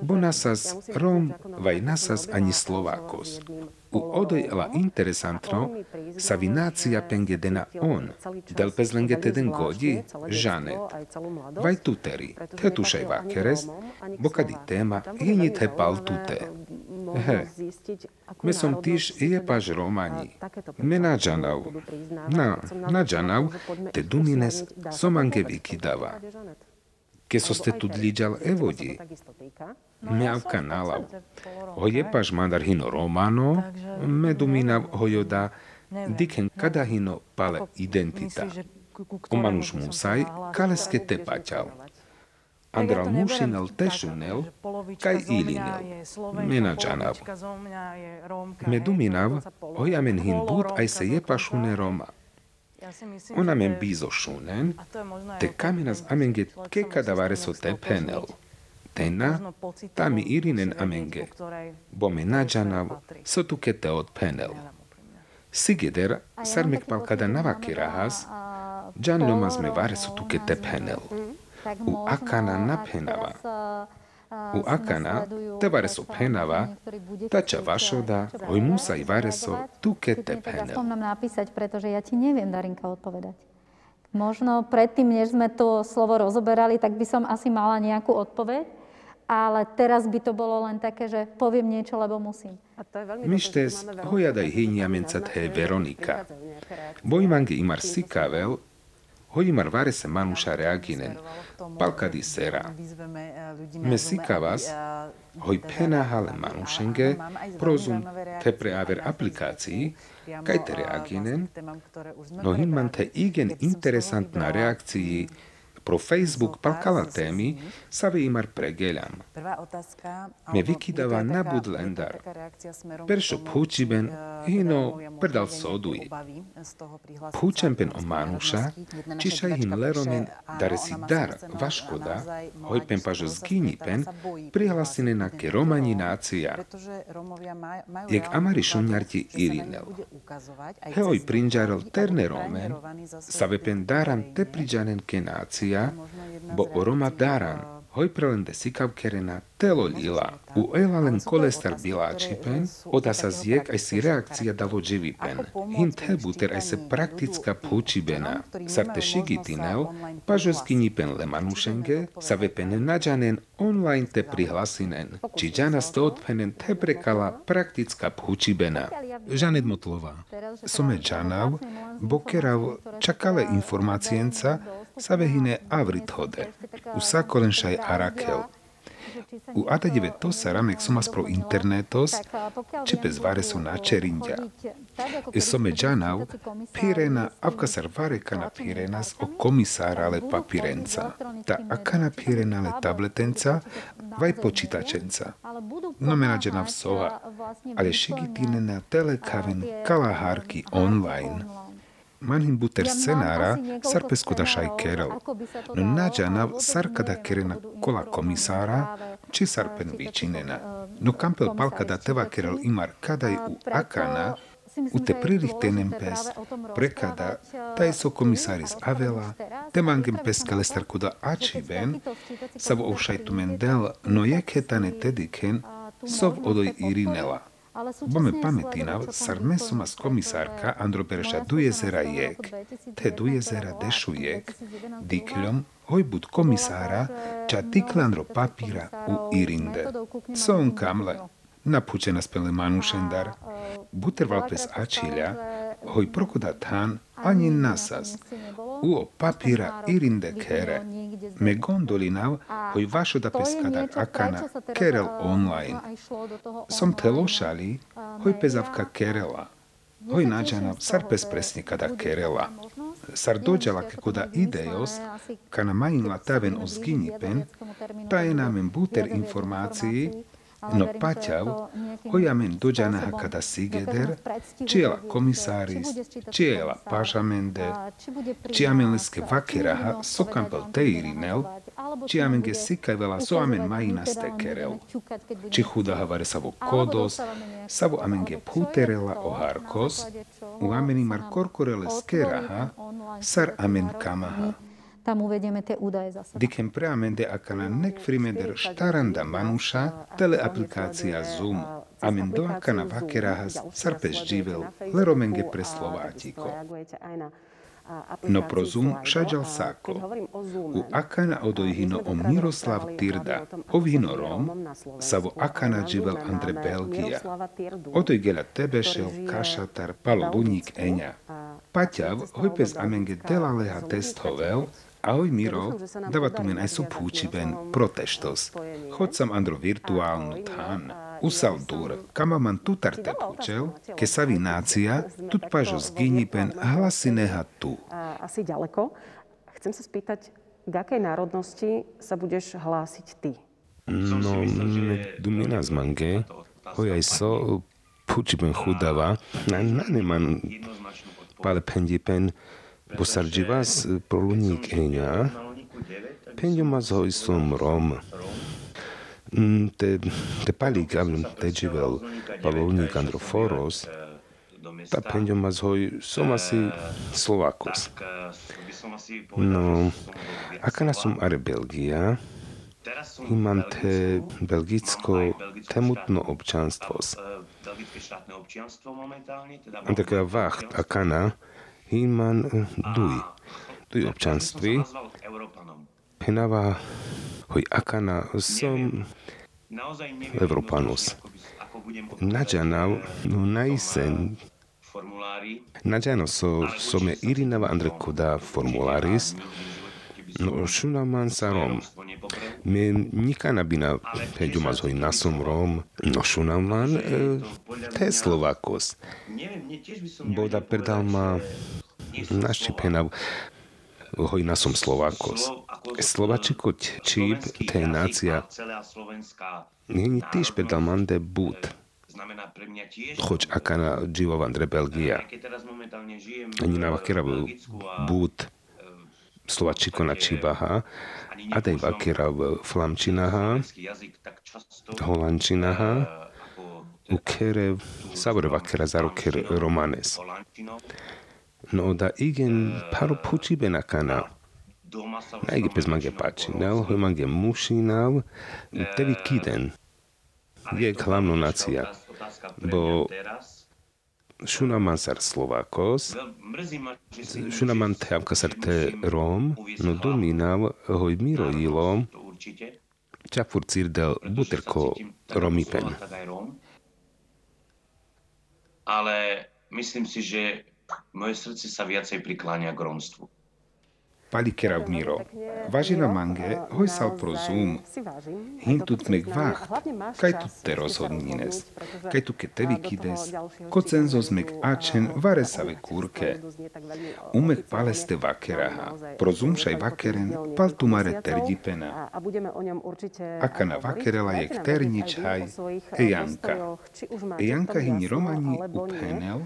bo nasas rom, vaj nasas ani slovakos. U odoj ela interesantno, sa vinácia pengedena on, del pezlenge teden godi, žanet. Vaj tuteri, tetušaj vakeres, bo kadi tema, jeni te pal tute. He, me som tiž je paž romani. Me na džanav. Na, na džanav, te dumines somange vykidava. Ke so ste tu dliđal evodi. Meavka nalav. Hoje paž mandar hino romano, me duminav hojoda, diken kada hino pale identita. Omanuš musaj, kaleske te paťal. Andral mušinel tešunel, kaj ilinel. Mena džanav. Me duminav, hoja men hin bud aj se je pašune Roma. Ona men bizo šunen, te kamenas amenge ke kadavare so te penel. Tena, tami irinen amenge, bo me nađanav, so tu ke te od penel. Sigeder, sarmek pal kada navaki rahas, džan lomas me vare so tu ke te penel. U akana napenava. U akana te vareso penava, tača vašoda, oj musa i vareso tuke te penel. Som nám napísať, pretože ja ti neviem, Darinka, odpovedať. Možno predtým, než sme to slovo rozoberali, tak by som asi mala nejakú odpoveď, ale teraz by to bolo len také, že poviem niečo, lebo musím. Mištes, hojadaj hyniamenca te Veronika. Bojmange imar sikavel, hojimar varese manuša reaginen, palkadi sera. Me sikavas, hoj pena hale manušenge, prozum te preaver aplikácii, kaj te reaginen, no hinman te igen interesantna reakcii pro Facebook palkala témy sa imar pregeľam. Me vykydava na budlendar. Peršo púčiben, hino predal soduj. Púčem pen o manuša, čišaj hin leromen dare si dar, vaškoda, hoj pen pažo zgini pen, prihlasine na ke romani nácia. Jak amari šunjarti irinel. Heoj prinžarel terne romen, sa vepen daran te priđanen ke nácia, Isia, bo o Roma daran, hoj prelende sikav kerena telo lila. U elalen kolestar bilačipen, oda sa zjek aj si reakcija dalo dživipen. Hin tebuter aj se prakticka pučibena. Sar te šigitinel, pažo skinipen le manušenge, sa vepen nađanen online te prihlasinen. Či džana sto odpenen te prekala prakticka pučibena. Žanet Motlová. Some džanav, bokerav čakale informacijenca, sa vehine avrit hode. U sakolenšaj arakel. U atadeve to sa ramek somas pro internetos, či pez vare so na čerindia. E some džanav, pirena avkasar vare kana pirenas o komisára le papirenca. Ta akana pirena le tabletenca, vaj počítačenca. No mena džanav soha, ale šigitine na telekavin kalahárky online. Manhinbuter scenara sarpeskuda šaikerov, nađana sarkada kerena kola komisara, či sarpen vičinena. No kampel palkada teva kerel imar kadaj u akana, u te pririh tenem pes, prekada, taj so komisaris avela, temangem pes kalestarkuda ačiven, savo ovšajtumen del, no jeketane tediken, sov odoj irinela. Bome pameti na ne su mas komisarka Androperša dujezera jek, te dujezera dešujek, dikljom hojbut komisara ča tiklandro papira u Irinde. Son kamle, napuće nas pelemanu šendar, buter valpes ačilja, hoj prokuda tán ani nasas. Uo papíra irinde kere. Me gondolinav, da peskadar akana kerel online. Som telošali, hoj pezavka kerela. Hoj nađana, sar pes presnika da kerela. Sar dođala kekoda idejos, kana majinla taven o zginipen, pa je namen buter informaciji, No paťav, hojamen dođanaha kada sigeder, čiela komisáris, čiela pažamende, čiamenleske vakeraha sokampel teirinel, čiamenge sikajvela soamen majina stekerel. Či chudaha vare savo kodos, savo amenge puterela o harkos, u ameni mar korkorele skeraha, sar amen kamaha. Tam uvedieme tie údaje zase. Dikem preamende akana nek frimeder štaranda manuša, teleaplikácia Zoom. Amen do akana vakerahas sarpeš dživel, leromenge pre Slovátiko. No pro Zoom šađal sako. U akana odojhino o Miroslav Tirda, ovhino Rom, savo akana dživel Andre Belgija. Odoj gela tebe šel kašatar palo luník Eňa. Paťav, hojpez amenge delaleha test hovel, Ahoj Miro, dáva tu men aj sú púčiben protestos. Chod sam andro virtuálnu tán. Usal dur, kama man tutar te púčel, ke sa vi nácia, tut pažo zginipen hlasy neha tu. Asi ďaleko. Chcem sa spýtať, k akej národnosti sa budeš hlásiť ty? No, dumina z mange, hojaj so, púčiben chudava, na neman pale pendipen, Posarđivas prolunik enja, penjumaz hoj som rom. Te, te pali gavlum te živel palolnik androforos, ta penjumaz hoj som asi Slovakos. No, akana som are Belgia, imam te belgicko temutno občanstvos. Taká vacht akana, Imam duj. Duj občanství. Penava hoj akana som Evropanus. Nađanav no naisen Nađano so some Irinava Andrekuda formularis No šunaman sa rom. Me nikana bina peđuma zhoj nasom rom. No šunaman te Slovakos. Boda predal ma naštipenav hoj nasom Slovakos. Slovačiko čip te nácia. Není tiež pedal mande bud. Choć aká na dživov Andre Belgia. Ani na vakera bud. Slovačiko na Čibaha, a dej vakera v Flamčinaha, Holandčinaha, u kere savore vakera za roker romanes. No da igen paro pučibe na kana. Na ige pez mange pačinav, hoj mange mušinav, tevi kiden. Je hlavno nacija. Bo šunaman sar Slovakos, šunaman team kasar te Rom, no dominav hoj miro ilo, čafur cirdel buterko romipen. Ale myslím si, že moje srdce sa viacej prikláňa k romstvu. Palikera Miro. Vážená mange, hoj sal pro Zoom. Hintut meg vacht, kaj tu te rozhodnines. Kaj tu ke tevi kides, ko cenzos meg ačen vare save kurke. Umek paleste vakeraha. Pro Zoom šaj vakeren, pal tu mare terdipena. Aka na vakerela je ternič haj, ejanka. Ejanka hini romani uphenel,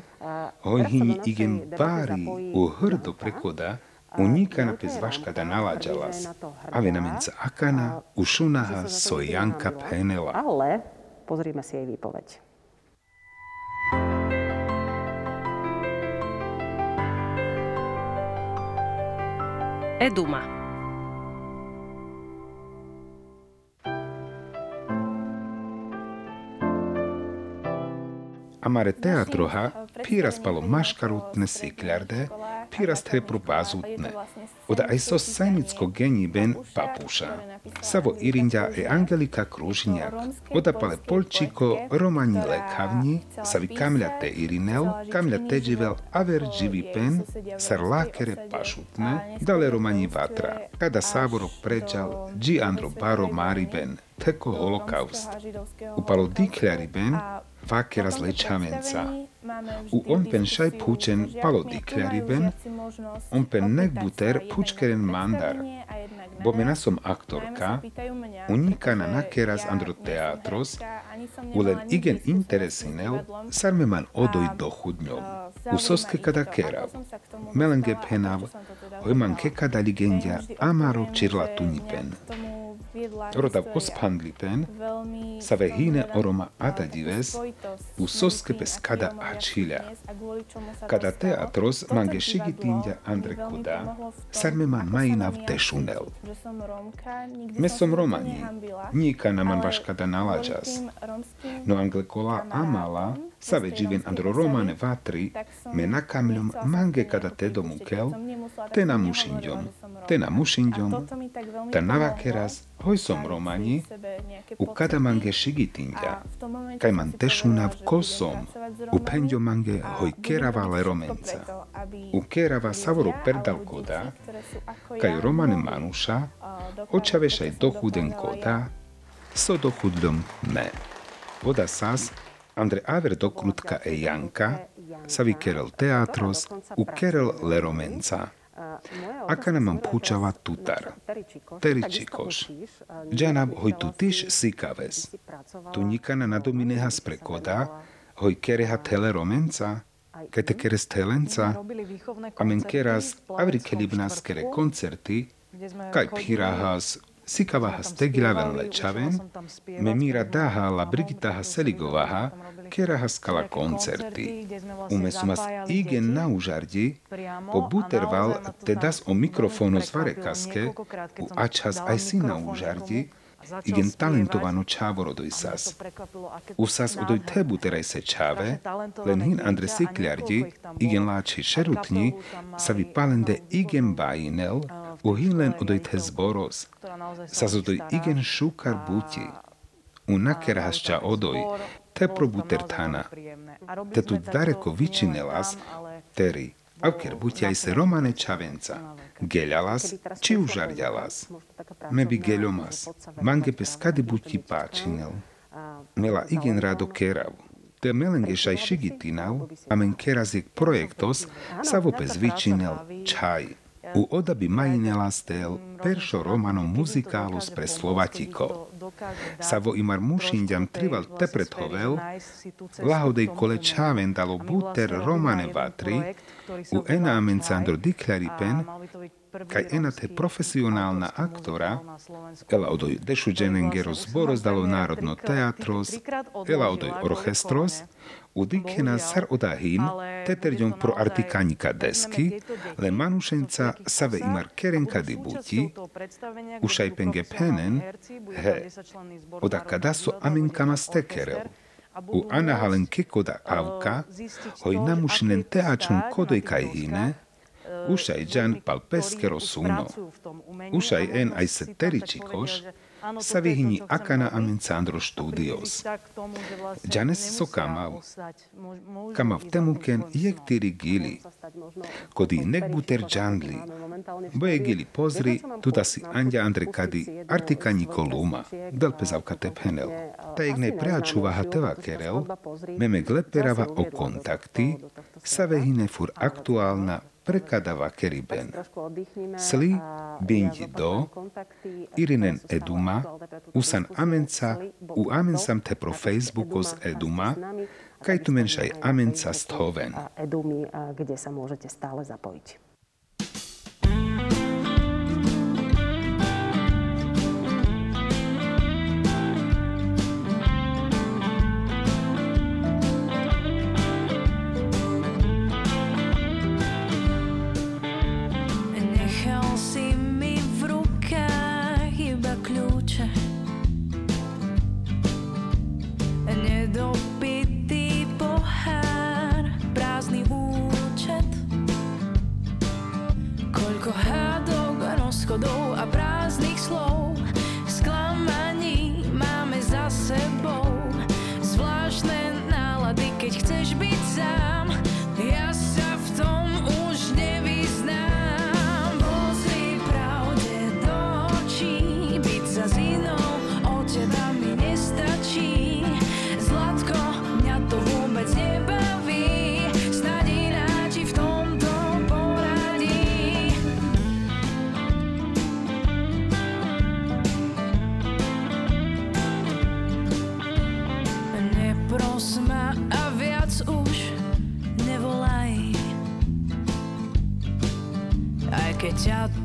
hoj hini igen bári u hrdo prekoda, Unikana pes vaška da nalađalas, ale namenca akana ušunaha so Janka penela. Ale pozrime si jej výpoveď. Eduma. Amare teatroha piraspalo maškarutne sikľarde, pirastre pro bazutne. Oda aj so sajnicko geni ben papuša. Savo Irindia e Angelika Kružnjak. Oda pale Polčiko, Romani Lekavni, savi Kamlja te Irinel, Kamlja te živel aver živi pen, sar lakere pašutne, dale Romani Vatra. Kada Savoro pređal, Gi Andro Baro Mariben, teko holokaust. Upalo dikljari ben, vakera zlečamenca. U on pen šaj pučen palo dikljari ben, on pen nek buter pučkeren mandar. Bo menasom aktorka, unika na nakeras andro teatros, ulen igen interesinel, sarme man odoj do chudňom. U soske kada kerav, melenge penav, hojman ke kada ligendia amaro čirla tunipen. Rodav ospandlipen, sa ve hine oroma ata dives, u soske pes kada achilja. Kada teatros mange šigitindia andre kuda, sarme man majinav tešunel. Me som romani, nika naman vaš kada nalađas. No angle kola amala, sa ve živin andro romane vatri, me nakamljom mange kada te domukel, te na mušinďom, te na mušinďom, ta navakeras, hoj som romani, u kada mange šigitinja, kaj man tešuna v kosom, u penďo mange hoj kerava le romenca. U kerava savoro perdal koda, kaj romane manuša, očavešaj dochuden koda, so dochudlom me. Voda sas, Andre aver do krutka e Janka, savi kerel teatros, u kerel le romenca. Aka nam pučava tutar, teričikoš. Džanab hoj tu tiš sikaves. Tu nikana na domineha sprekoda, hoj kereha tele romenca, kete keres telenca, amen keras avri kelibnas kere koncerty, kaj pirahas Sikavaha stegilaven lečaven, me mira daha la Brigitaha Seligovaha, keraha skala koncerty. Ume sumas igen na užardi, po buterval te das o mikrofónu zvare kaske, u ačas aj si na užardi, igen talentovano čávoro doj sas. U sas odoj tebu teraj se čáve, len hin Andre Sikliardi, igen láči šerutni, sa vi palende igen bajinel, u hin len odoj te zboros, sa zodoj igen šukar buti. U nakerhašča odoj, te probuter tana, te tu dareko vičinelas, teri, Avker buťaj se Romane Čavenca. Geľalas, či užarďalas. Mebi geľomas, mange peskady buti páčinel. Mela igen rado kerav. Te melenge šaj šigitinav, amen kerazek projektos, sa vopes vyčinel čaj. U odabi majinela stel peršo romanom muzikálos pre Slovatiko. Savo imar mušinďam trival tepret hovel, lahodej kole čáven dalo buter romane vatri, u ena mencandro diklaripen, kaj ena te profesionálna aktora, ela odoj dešuđenengero zboros dalo národno teatros, ela odoj orchestros, udikena sar odahin, teterďom pro artikanika desky, le manušenca save imar kerenka di buti, ušaj penge penen, he, oda kadaso aminkama stekerel. U anahalen kekoda avka, hoj namušinen teačun kodoj kaj hine, ušaj džan pal peskero suno. Ušaj en aj se teričikoš, sa vyhni akana amencandro studios. Džanes so kamav. Kamav temuken jektiri gili. Kodi nek buter džangli. Boje gili pozri, tuda si andja andre kadi artika nikoluma. Dal pezavka tephenel. Ta igne preačuva hateva kerel, meme gleperava o kontakti, sa vehine fur aktuálna prekadava keriben. Sli bindi do, irinen eduma, usan amenca, u amensam te pro Facebookos eduma, kaj tu menšaj amenca sthoven. Edumy, kde sa môžete stále zapojiť. out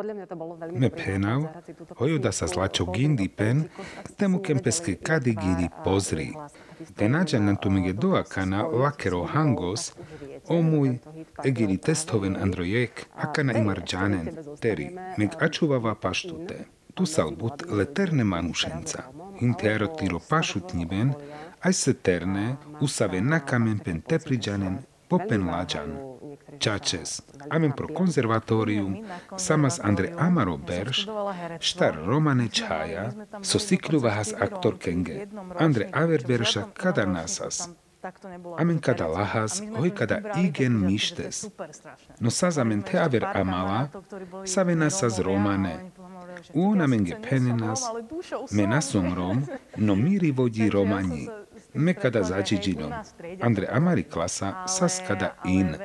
Podľa mňa to bolo veľmi Me dobrý penav, nápad zahrať si túto hojuda sa pesničku zlačo po gindi pen, temu nevedeli kadi a, pozri. hlas, taký Tenađa stejný, na a, tumige toto doakana spolu lakero hangos, tak už viete, o môj, tento hit pán egiri testoven androjek, akana Terry, imar ešte džanen, pri tebe teri, meg ačuvava paštute. Tu salbut leterne manušenca. Romom, Intero alebo tiro z pašutniben, okolia, aj se terne, usave sa na naozaj kamen taký pen tepriđanen, popen lađan. Čačes, amen pro konzervatórium, samas Andre Amaro Berš, štar Romane Čaja, so sikľuvahas aktor Kenge, Andre Averberša kada nasas, amen kada lahas, hoj kada igen mištes. No sazamen te aver amala, savena sa z Romane, uona menge penenas, menasom Rom, no miri vodí Romani, me kada. Andre Amari klasa, sas kada in,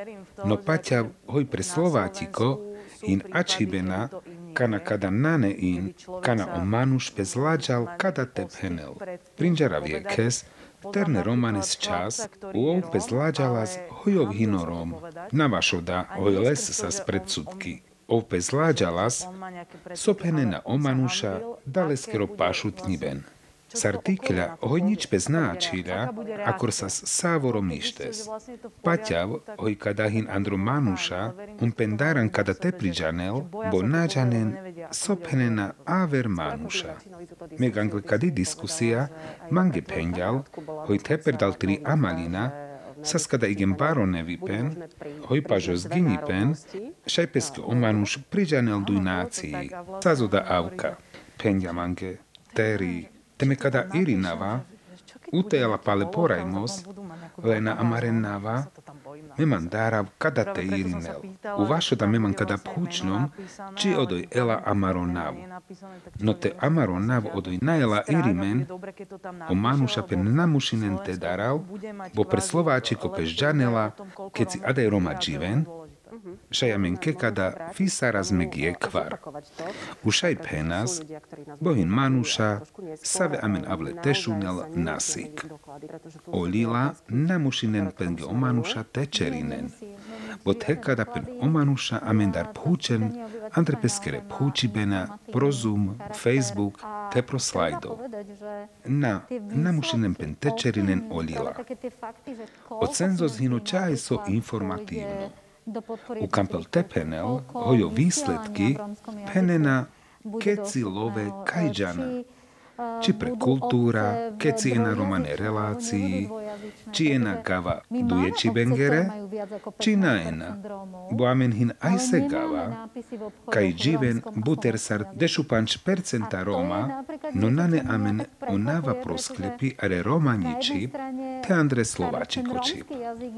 no paťav hoj pre Slovátiko, in ačibena, kana kada nane in, kana o manuš bez lađal kada tephenel. Prinđara viekes, terne romanes čas, u bez lađalas hojov hinorom, na vašoda hoj les sa z predsudky. Ope zláďalas, sophenena omanuša, daleskero pašutniben. Sartikľa hojnič bez náčíľa, akor sa sávorom ništes. Paťav, hoj kadahin andro manuša, un pendaran kada tepriđanel, bo nađanen sophenena aver manuša. Meg angle kadi diskusija, mange penjal, hoj teperdal tri amalina, Saskada igen baronevi pen, hoj pažo zgini pen, šajpeske omanuš priđanel duj nácii, sazoda avka, penjamange, teri, teme kada irinava, utejala pale porajmos, lena amarenava, meman darav kada te irinel. U vašo da meman kada phučnom, či odoj ela amaronav. No te amaronav odoj najela irimen, o manuša pen namušinen te darav, bo pre Slováčiko peš džanela, keď si adaj Roma dživen, Šajamen kekada fisaras megie kvar. Ušaj penas, bohin manuša, save amen avle tešunel nasik. Olila namušinen penge omanuša tečerinen. Bot hekada pen omanuša amendar phučen, andre peskere phučibena, prozum, Facebook, te pro slajdov. Na, namušinen pen tečerinen olila. Od cenzo zhinu čaj so informatívno. U Kampel Tepenel hojo výsledky penena keci love kajdžana. Či pre kultúra, keci je na romane relácii, či je na gava duječi bengere, či na ena. Bo amen hin aj se gava, kaj živen butersar dešupanč percenta Roma, no nane amen onava prosklepi are romaniči, te andre slovači koči.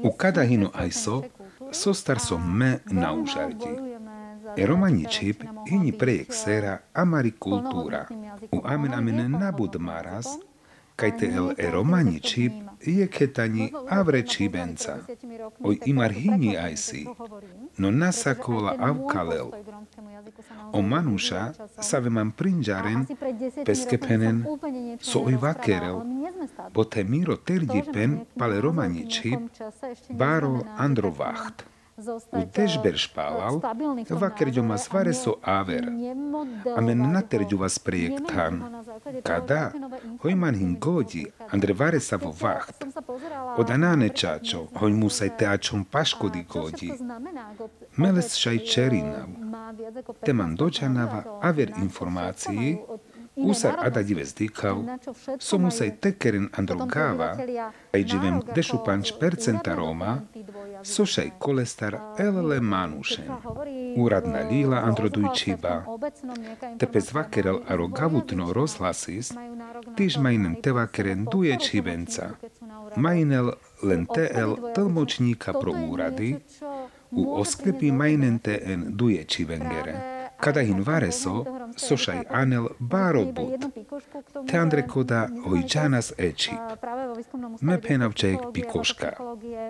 U kada hinu aj so, so star som me na užardi. E romaničip ini prejek sera amari kultura. U amen amen nabud maras, kaj te el e romaničip je ketani avre čibenca. Oj imar hini aj si, no nasakola avkalel. O manuša sa ve mam prinjaren peskepenen so oj vakerel, bo te miro terdipen pale romaničip baro androvacht. U težber špálal, vakerďo ma svare so áver. Amen naterďu vás projektán. Kada, hoj man hin godi, andre vare sa vo vacht. Od anáne čáčo, hoj musaj teačom paškody godi. Meles šaj čerinav. Teman dočanava aver informácií, Usar ada dive zdýkav, som musaj tekeren androgava, aj živem dešupanč percenta Roma, sošaj kolestar elele manušen. Úradna líla androdujčiba, tepe zvakerel aro gavutno rozhlasis, tyž majnen tevakeren duje čibenca. Majnel len TL tlmočníka pro úrady, u osklepi majnen TN duje čivengere. Kada hin vareso, sošaj anel barobut. Te andre koda hojčanas eči. Me penavčajek pikoška.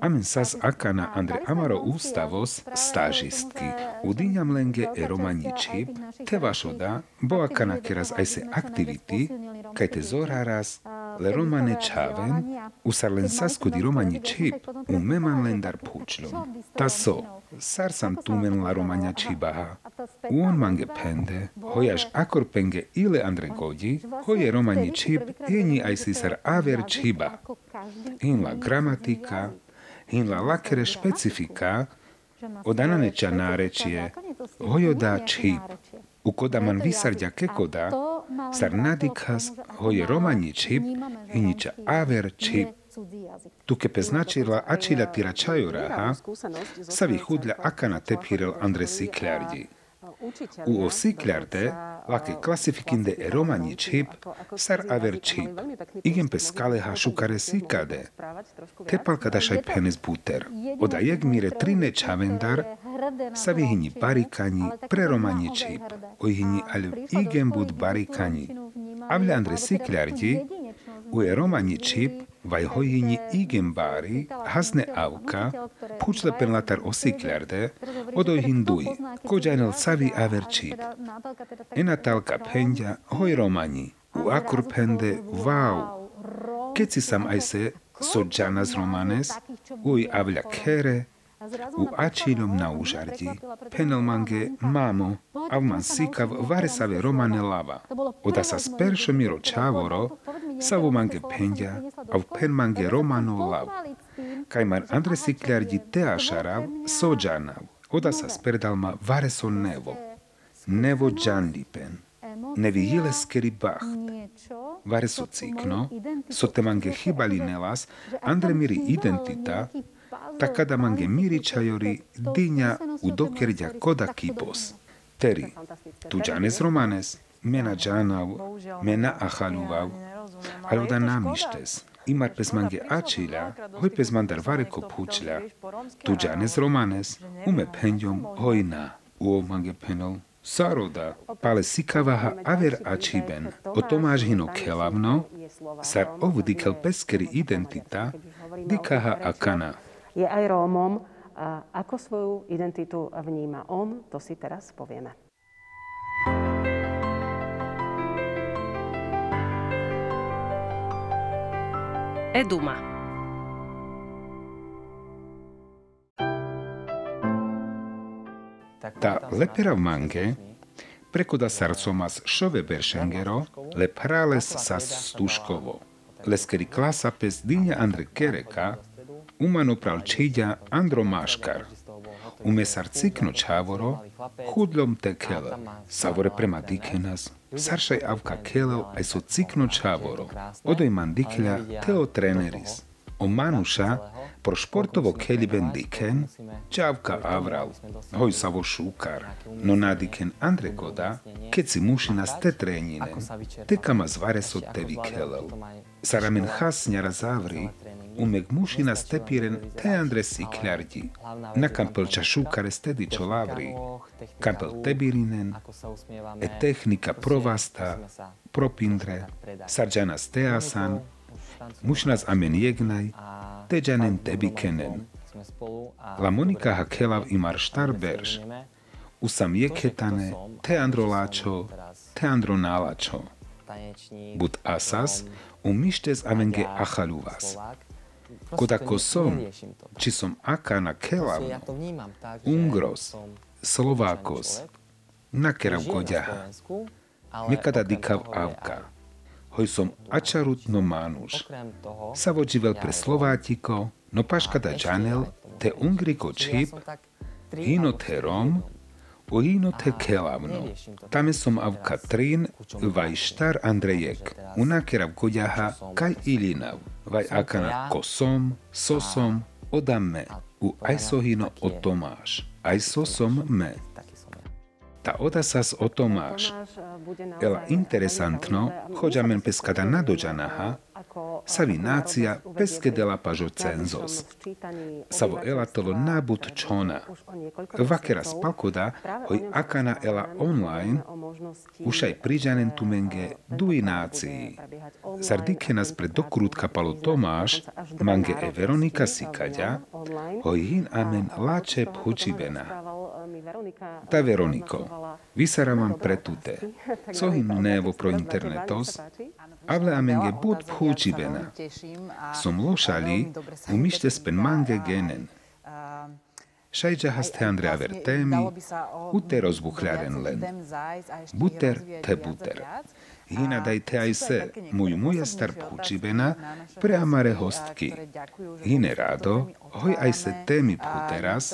Amen sas akana andre amaro ústavos stážistky. Udiňam lenge e romaniči, te vašoda, bo akana keraz aj se aktivity, kaj te zoraras, le romane čaven, usar len sasku di romani čip, u meman len dar pučlom. Ta so, sar sam tumen la romania čibaha. Uon mange pende, hojaž akor penge ile andre godi, hoje romani čip, jeni aj si sar aver čiba. In la gramatika, in la lakere špecifika, odanane ča nárečie, hojoda čip. U koda man vysarďa kekoda, sar nadikas hoje romani čip, hiniča aver čip. Tu kepe značila ačila tira čajoraha, sa vychudľa akana tepirel Andre Sikľardi. U osikľarte, lake klasifikinde e romani čip, sar aver čip. Igen pe skaleha šukare sikade. Tepalka dašaj penes buter. Oda jek mire trine čavendar, sa vyhini barikani pre romani čip. Ojhini ali igen bud barikani. Avle Andre Sikľardi, u romani čip, vaj hojini igen bari, hasne avka, pučle penlatar osikľarde, odoj hinduji, kođanel savi aver čip. Ena talka pendia, hoj romani, u akur pende, wow, keď si sam aj se, so džanas romanes, uj avľa kere, u ačilom na užardi, penelmange mamo, avman sikav varesave romane lava. Oda sa speršo miro čavoro, savo mange pendia, av penmange romano lav. Kaj mar Andre Sikľardi teašarav, sođanav. Oda sa sperdalma vareso nevo. Nevo džanlipen. Nevi hileskeri bacht. Vareso cikno, so te mange hibali nelas, Andre miri identita, takada mange miri čajori dinja u dokerďa koda kipos. Teri, tu džanes romanes, mena džanav, mena achaluvav, ale da namištes. Imar pes mange ačila, hoj pes mandar vareko pučla, tu džanes romanes, ume penjom hojna, uo mange penol, Saroda, pale sikavaha aver ačiben, o Tomáš hino kelavno, sar ovdikel peskeri identita, dikaha akana. Je aj Rómom A ako svoju identitu vníma on, to si teraz povieme. Eduma. Tá lepera v mange prekoda sarcomas šove beršengero le prales sas stuškovo. Leskeri klasa pes dinja Andre Kereka, umano pral čeďa Andro Maškar. Ume sar cikno čávoro, chudlom te kele, savore prema dikenas, saršaj avka kelel aj so cikno čávoro. Odoj man dikľa teo treneris. O manuša pro športovo keliben diken, čavka avral, hoj savo šúkar, no nadiken Andre Koda, keď si mušina ste tréninen, teka ma zvare so tevi kelel. Saramen hasnjara zavri, umek mušina stepiren te Andre siklardi, na kampelča šúkare stedi čo lavri, kampel tebirinen, e tehnika provasta, propindre, sarđana steasan, mušnas amen jegnaj, teđanen tebi kenen. La Monika hakelav imar štarberš, usam jeketane, te androláčo, te andronálačo. Bud asas, u mištes amenge achaluvas. Kodako som, či som aka na kelavno, ungros, slovákos, nakerav goďaha, nekada dikav avka hoj som ačarutno mánuš. Sa vočivel pre Slovátiko, no paškada čanel, te ungriko čip, hino te rom, u hino te kelavno. Tame som av Katrin, vaj štar Andrejek, unakerav koďaha, kaj ilinav, vaj akana kosom, sosom, odamme, u ajsohino o Tomáš, aj sosom me. Tá otázka o Tomáš. Ela interesantno, choďamen pescada nadođanaha, savi nacija peske dela pažo cenzos. Savo ela tolo nabut čona. Vakera spalkoda, hoj akana ela online, ušaj priđanen tumenge dui nácii. Sardike nás pred dokrutka palo Tomáš, mange e Veronika Sikaďa, hoj hin amen láče phučibena. Ta Veroniko, visaravam pretute. Sohin nevo pro internetos, avle amenge bud phučibena. Som lošali, umište spen mange genen. Šajđa haste Andrea Vertemi, ute rozbuchľaren len. Buter te buter. Hina dajte aj se, muj muja star phučibena, pre amare hostky. Hine rado, hoj aj se témy phu teraz,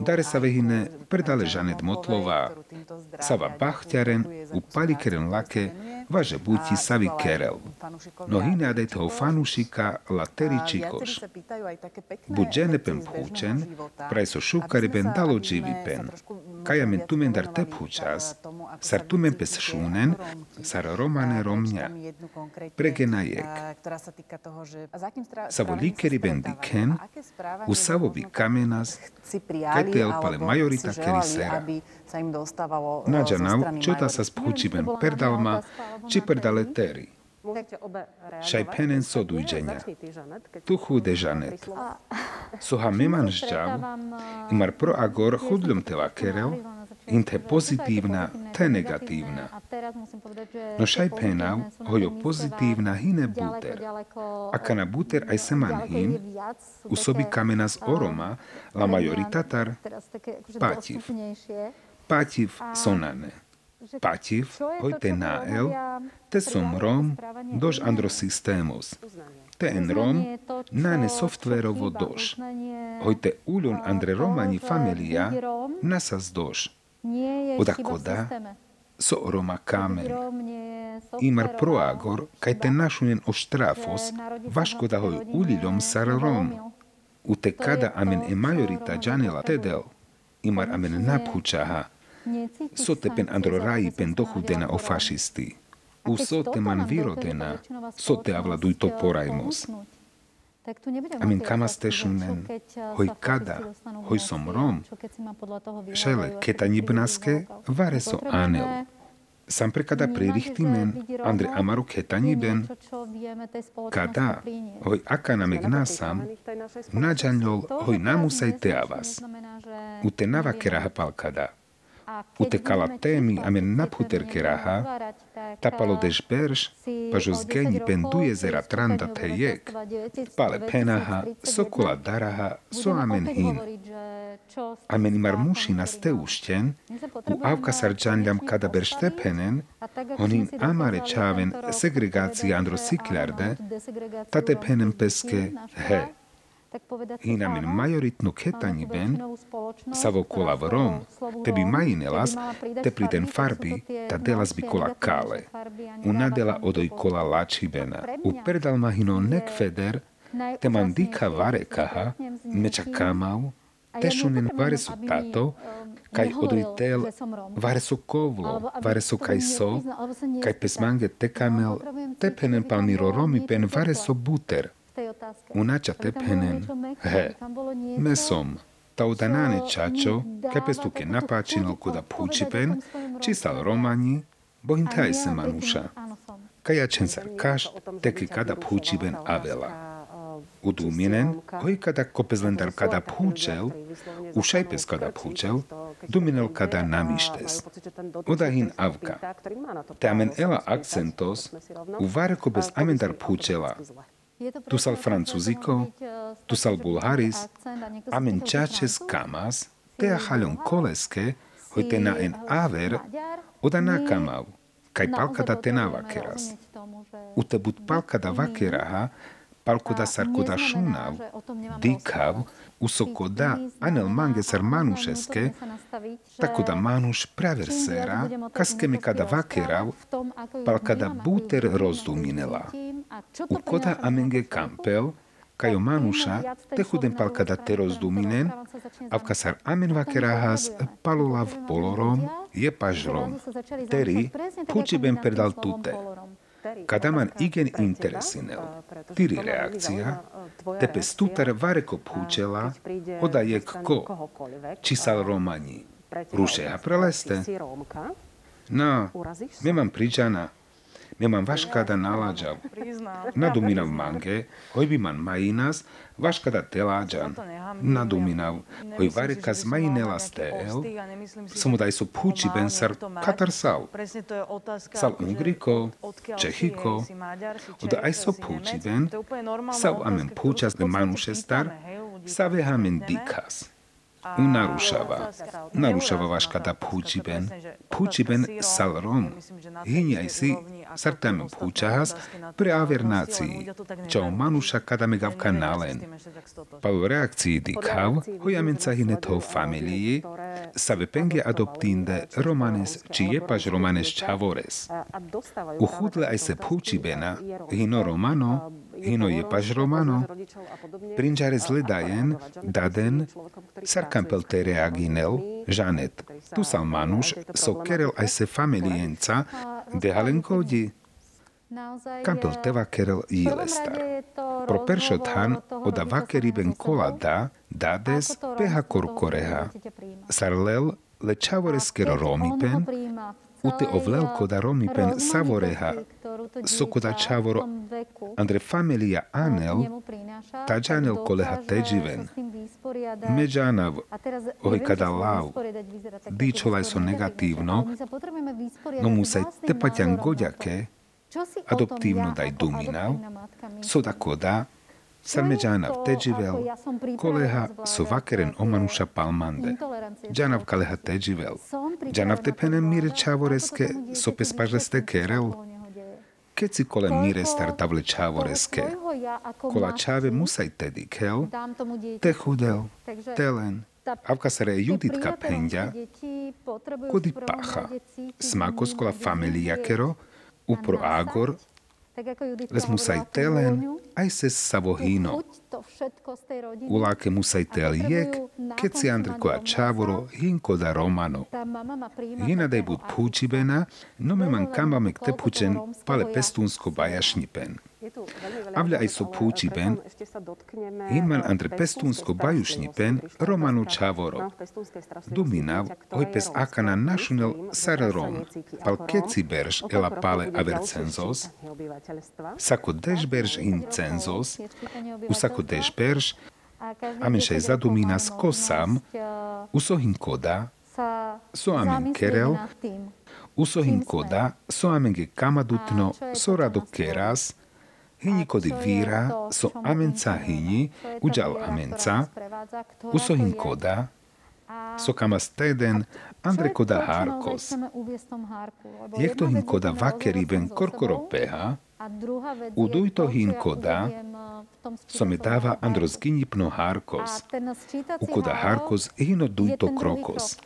dare sa vehine predale Žanet Motlová, sava bachťaren, u palikeren lake, važe buti savi kerel. No hine adaj toho fanušika la teri čikoš. Buđene pen phučen, praj so šukare ben dalo dživi pen. Kaja men tumen dar te phučas, sar tumen pes šunen, sar romane romňa. Pregenajek. Savo likeri ben diken, u savovi kamenas, ketel pale majorita kerisera. Nađanav, čota sa sphučiben perdalma, či perdale teri. Šaj penen sodujđenja. Tu hude žanet. Soha meman žđav, imar pro agor hudljom te vakerel, inte pozitívna, te negatívna. No šaj penav, hojo pozitívna hine buter. Aka na buter aj seman hin, u sobi kamena z oroma, la majoritatar, pativ. Pativ sonane. Pativ, hoj te nael, te som rom, dož androsystémos. Te en rom, nane softverovo dož. Hoj te uľon andre romani familia, nasas dož. Oda koda, so roma kamen. Imar proagor, kaj te našunen oštrafos, vaško da hoj ulilom sar rom. U te kada amen e majorita džanela tedel, imar amen naphučaha, so te pen andro raji pen dohudena o fašisti. U so te man virodena, so te avladuj to porajmos. Amin kama stešunen, hoj kada, hoj som rom, šele keta vare so anel. Sam prekada pririchtimen, Andre Amaru ketaniben, kada, hoj akanameg nasam, nađanjol hoj namusaj teavas. Ute navakeraha palkada. Ute kalatemi amen naphuter keraha, tapalo deš berš, pažos geni penduje zera tranda tejek, pale penaha, sokola daraha, so amen hin. Amen imar mušina ste ušten, u avka sarđanljam kada ber štepenen, onin amare čaven segregácia andro siklarde, tate penem peske he. Inam in majoritnú ketani ben, savo kola vrom, te majinelas, te priden farbi, ta delas bi kola kale. Una dela odoj kola lači bena. U perdal mahino nek feder, te mandika vare kaha, meča kamau, te šunen vare su tato, kaj odritel, vare su kovlo, vare su kaj so, kaj pesmange te kamel, te penen palmiro romi pen vare so buter. Unača tepenen, he, mesom, ta udanane čačo, kepestuke napačino kuda pučipen, čistal romani, bohin taj se manuša. Kaja čensar kaš, teki kada pučiben avela. Uduminen, hoj kada kopezlendar kada pučel, u šajpes kada pučel, duminel kada namištes. Odahin avka. Te amen ela akcentos, u vareko bez amendar pučela, tu sal francuziko, tu sal bulharis, amen čačes kamas, te a halon koleske, hoj te na en aver, oda na kamav, kaj palkada te na vakeras. U te bud palkada vakeraha, palkoda sarkoda šunav, dikav, usokoda anel mange sar manušeske, tako da manuš praversera, kaske mi kada vakerav, palkada buter rozduminela. Koda amenge kampel, kajo manuša, te chudem palkada te rozduminen, a v kasar amen vakerahas palolav polorom, je pažrom. Teri, puči ben perdal tute. Kada man igen interesinel, tiri reakcia, te pestutar vareko pučela, oda jek ko, čisal romani. Rušeja preleste. No, memam pričana, memam vaškada nalađav. Naduminav mange, hoj bi man majinas, vaškada telađan. Naduminav, hoj varekas majinela stel, samo daj su puči ben sar katar sal. Sal ungriko, čehiko, oda aj so puči ben, sav amen pučas de manuše star, save hamen dikas. U narušava. Narušava vaškada puči ben. Puči ben sal rom. Hinjaj si sartame pučahas pre avernácii, čo manuša kada megavka nalen. Palo reakcii dikav, hojamen sa hineto familii, save penge adoptinde romanes či jepaž romanes čavores. Uchudle aj se puči bena, hino romano, hino jepaž romano, prinžare zledajen, daden, sarkampel te reaginel, žanet, tu sal manuš, so kerel aj se familienca, de halenkodi, Kampel te vakerel jilestar. Pro peršot han oda vakeri ben kola da, dades peha korkoreha. Sarlel le čavoreskero romipen, ute ovlel koda romipen savoreha, sokoda čavoro. andre familia anel, tađanel koleha teđiven. Međanav, oj kada lav, dičolaj so negatívno, no musaj tepaťan goďake, adoptívno daj duminav, soda koda, Sarmeđana teđivel, koleha so vakeren omanuša palmande. Džanav kaleha teđivel. Džanav te penem mire čavoreske so pespažeste kerel. Keci kole mire star tavle čavoreske. Kola čave musaj tedi kel, te chudel, telen. Avka sare juditka pendja, kodi pacha. Smako skola familia kero, upro agor, les musaj telen, aj se savohino. Uláke musaj tel jek, keď si Andriko a čávoro hinko da romano. Hina daj bud púčibena, no me man Avľa aj so púčiben, Hinman andre pestúnsko bajušnipen Romanu Čavoro. Duminav, oj pes akana našunel Sararom, pal keci berž ela pale avercenzos, sako dešberž in cenzos, usako dešberž, amenšaj zadumina s kosam, usohin koda, so amen kerel, usohin koda, so amenge kamadutno, so rado keras, hini kody víra, so amenca hini, uđal amenca, usohin koda, so kamas teden, andre koda harkos. Jekto hin koda vakeriben korkoro peha, uduj to hin koda, so me dáva andros ginipno harkos, u koda harkos hino duj to krokos.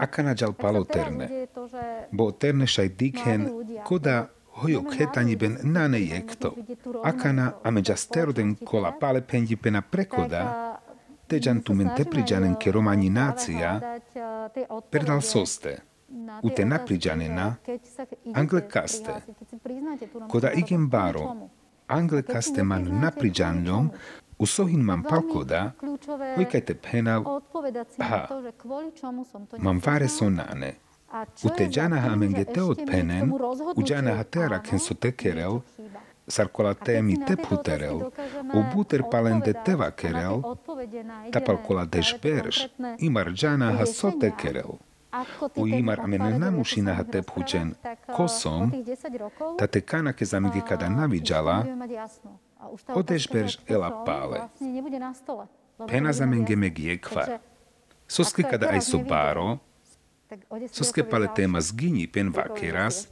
Akanađal palo terne, bo terne šaj dikhen, koda hojo khetaniben nane jekto. Akana ameđa steroden kola pale pendipena prekoda, teđan tumen tepriđanen ke romani nacija, perdal soste. U te napriđanena, angle kaste. Koda igen baro, angle kaste man napriđanljom, u sohin mam palkoda, hojkajte penal, ha, mam vare sonane. U te džanaha mengete od penen, u džanaha tera ken so tekerel, sarkola temi tephuterel, u buter palende teva kerel, tapalkola dešberš, imar džanaha so tekerel. U imar amen namušinaha tephučen, kosom, ta te kanake zamige kada navidžala, odešberž ela pále. Pena zamenge meg jekvar. Soske kada aj so báro, soske pale téma zgyni pen vakeras,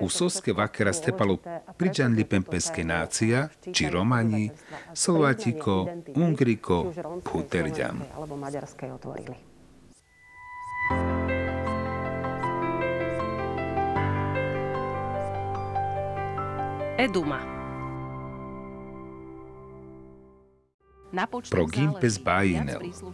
u soske vakeras tepalo priđanli pen peske nácia, či romani, slovatiko, ungriko, puterďam. Eduma. Pro gimpes bainel,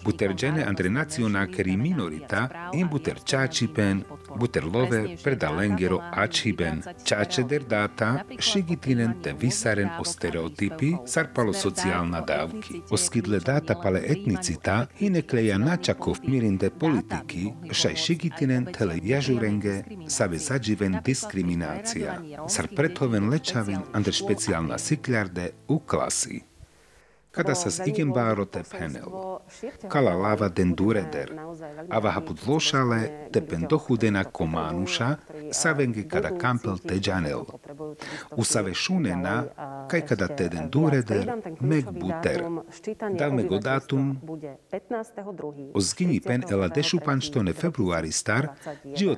buter gene andre naționa cări minorita, in buter ciacipen, buter love per da lengero aciben, ciace der data, šigitinen te visaren o stereotipi, sar palo socijalna davki. O skidle data pale etnicita, hine kleja načakov mirinde politiki, šaj šigitinen tele jažurenge, save zađiven diskriminacija, sar prethoven lečavin andre specijalna siklarde u klasi kada sa s igembáro te penel. Kala lava den dureder. Ava haput lošale te pendοχudena kománuša, savenge kada kampel te janel. Usave šunena, kaj kada te den dureder, meg buter. Dal me go datum, o zgini pen ela dešupanštone februari star, gio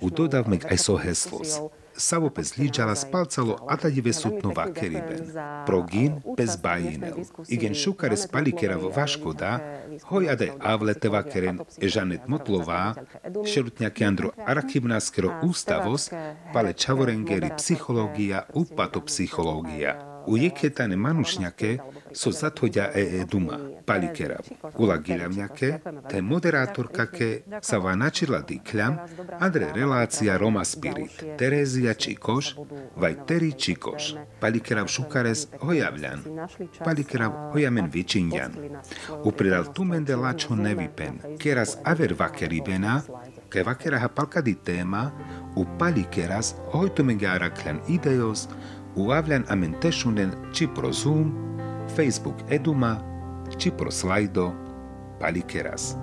U dodavmek aj so heslos. Savo pes liđala spalcalo atadive sutnova keriben. Progin pes bajinel. Igen šukare spalikera vaškoda, hoj ade avlete vakeren e žanet motlová, šerutňaky andro arakivnáskero ústavos, pale čavorengeri psychológia u patopsychológia. U jeketane manušnjake zathoďa e e duma, palikera. Ula giľavňake, te moderátorkake sa va načila dikľam, andre relácia Roma Spirit, Terézia Čikoš, vaj Teri Čikoš, palikerav šukares hojavľan, palikerav hojamen vičinjan. Upredal tumende lačo nevipen, keras aver vakeribena, ke vakeraha palkadi tema, u palikeras hojtumengara klan ideos, uavljan amenteșunen ci pro Zoom, Facebook Eduma, ci pro Slido, Palikeras.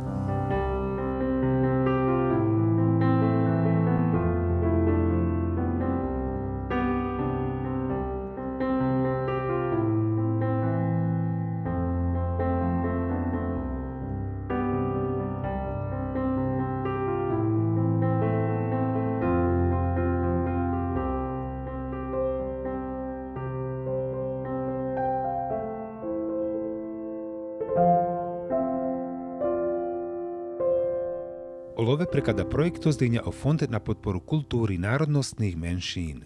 prekada projektu zdenja o Fond na podporu kulturi narodnostnih menšin.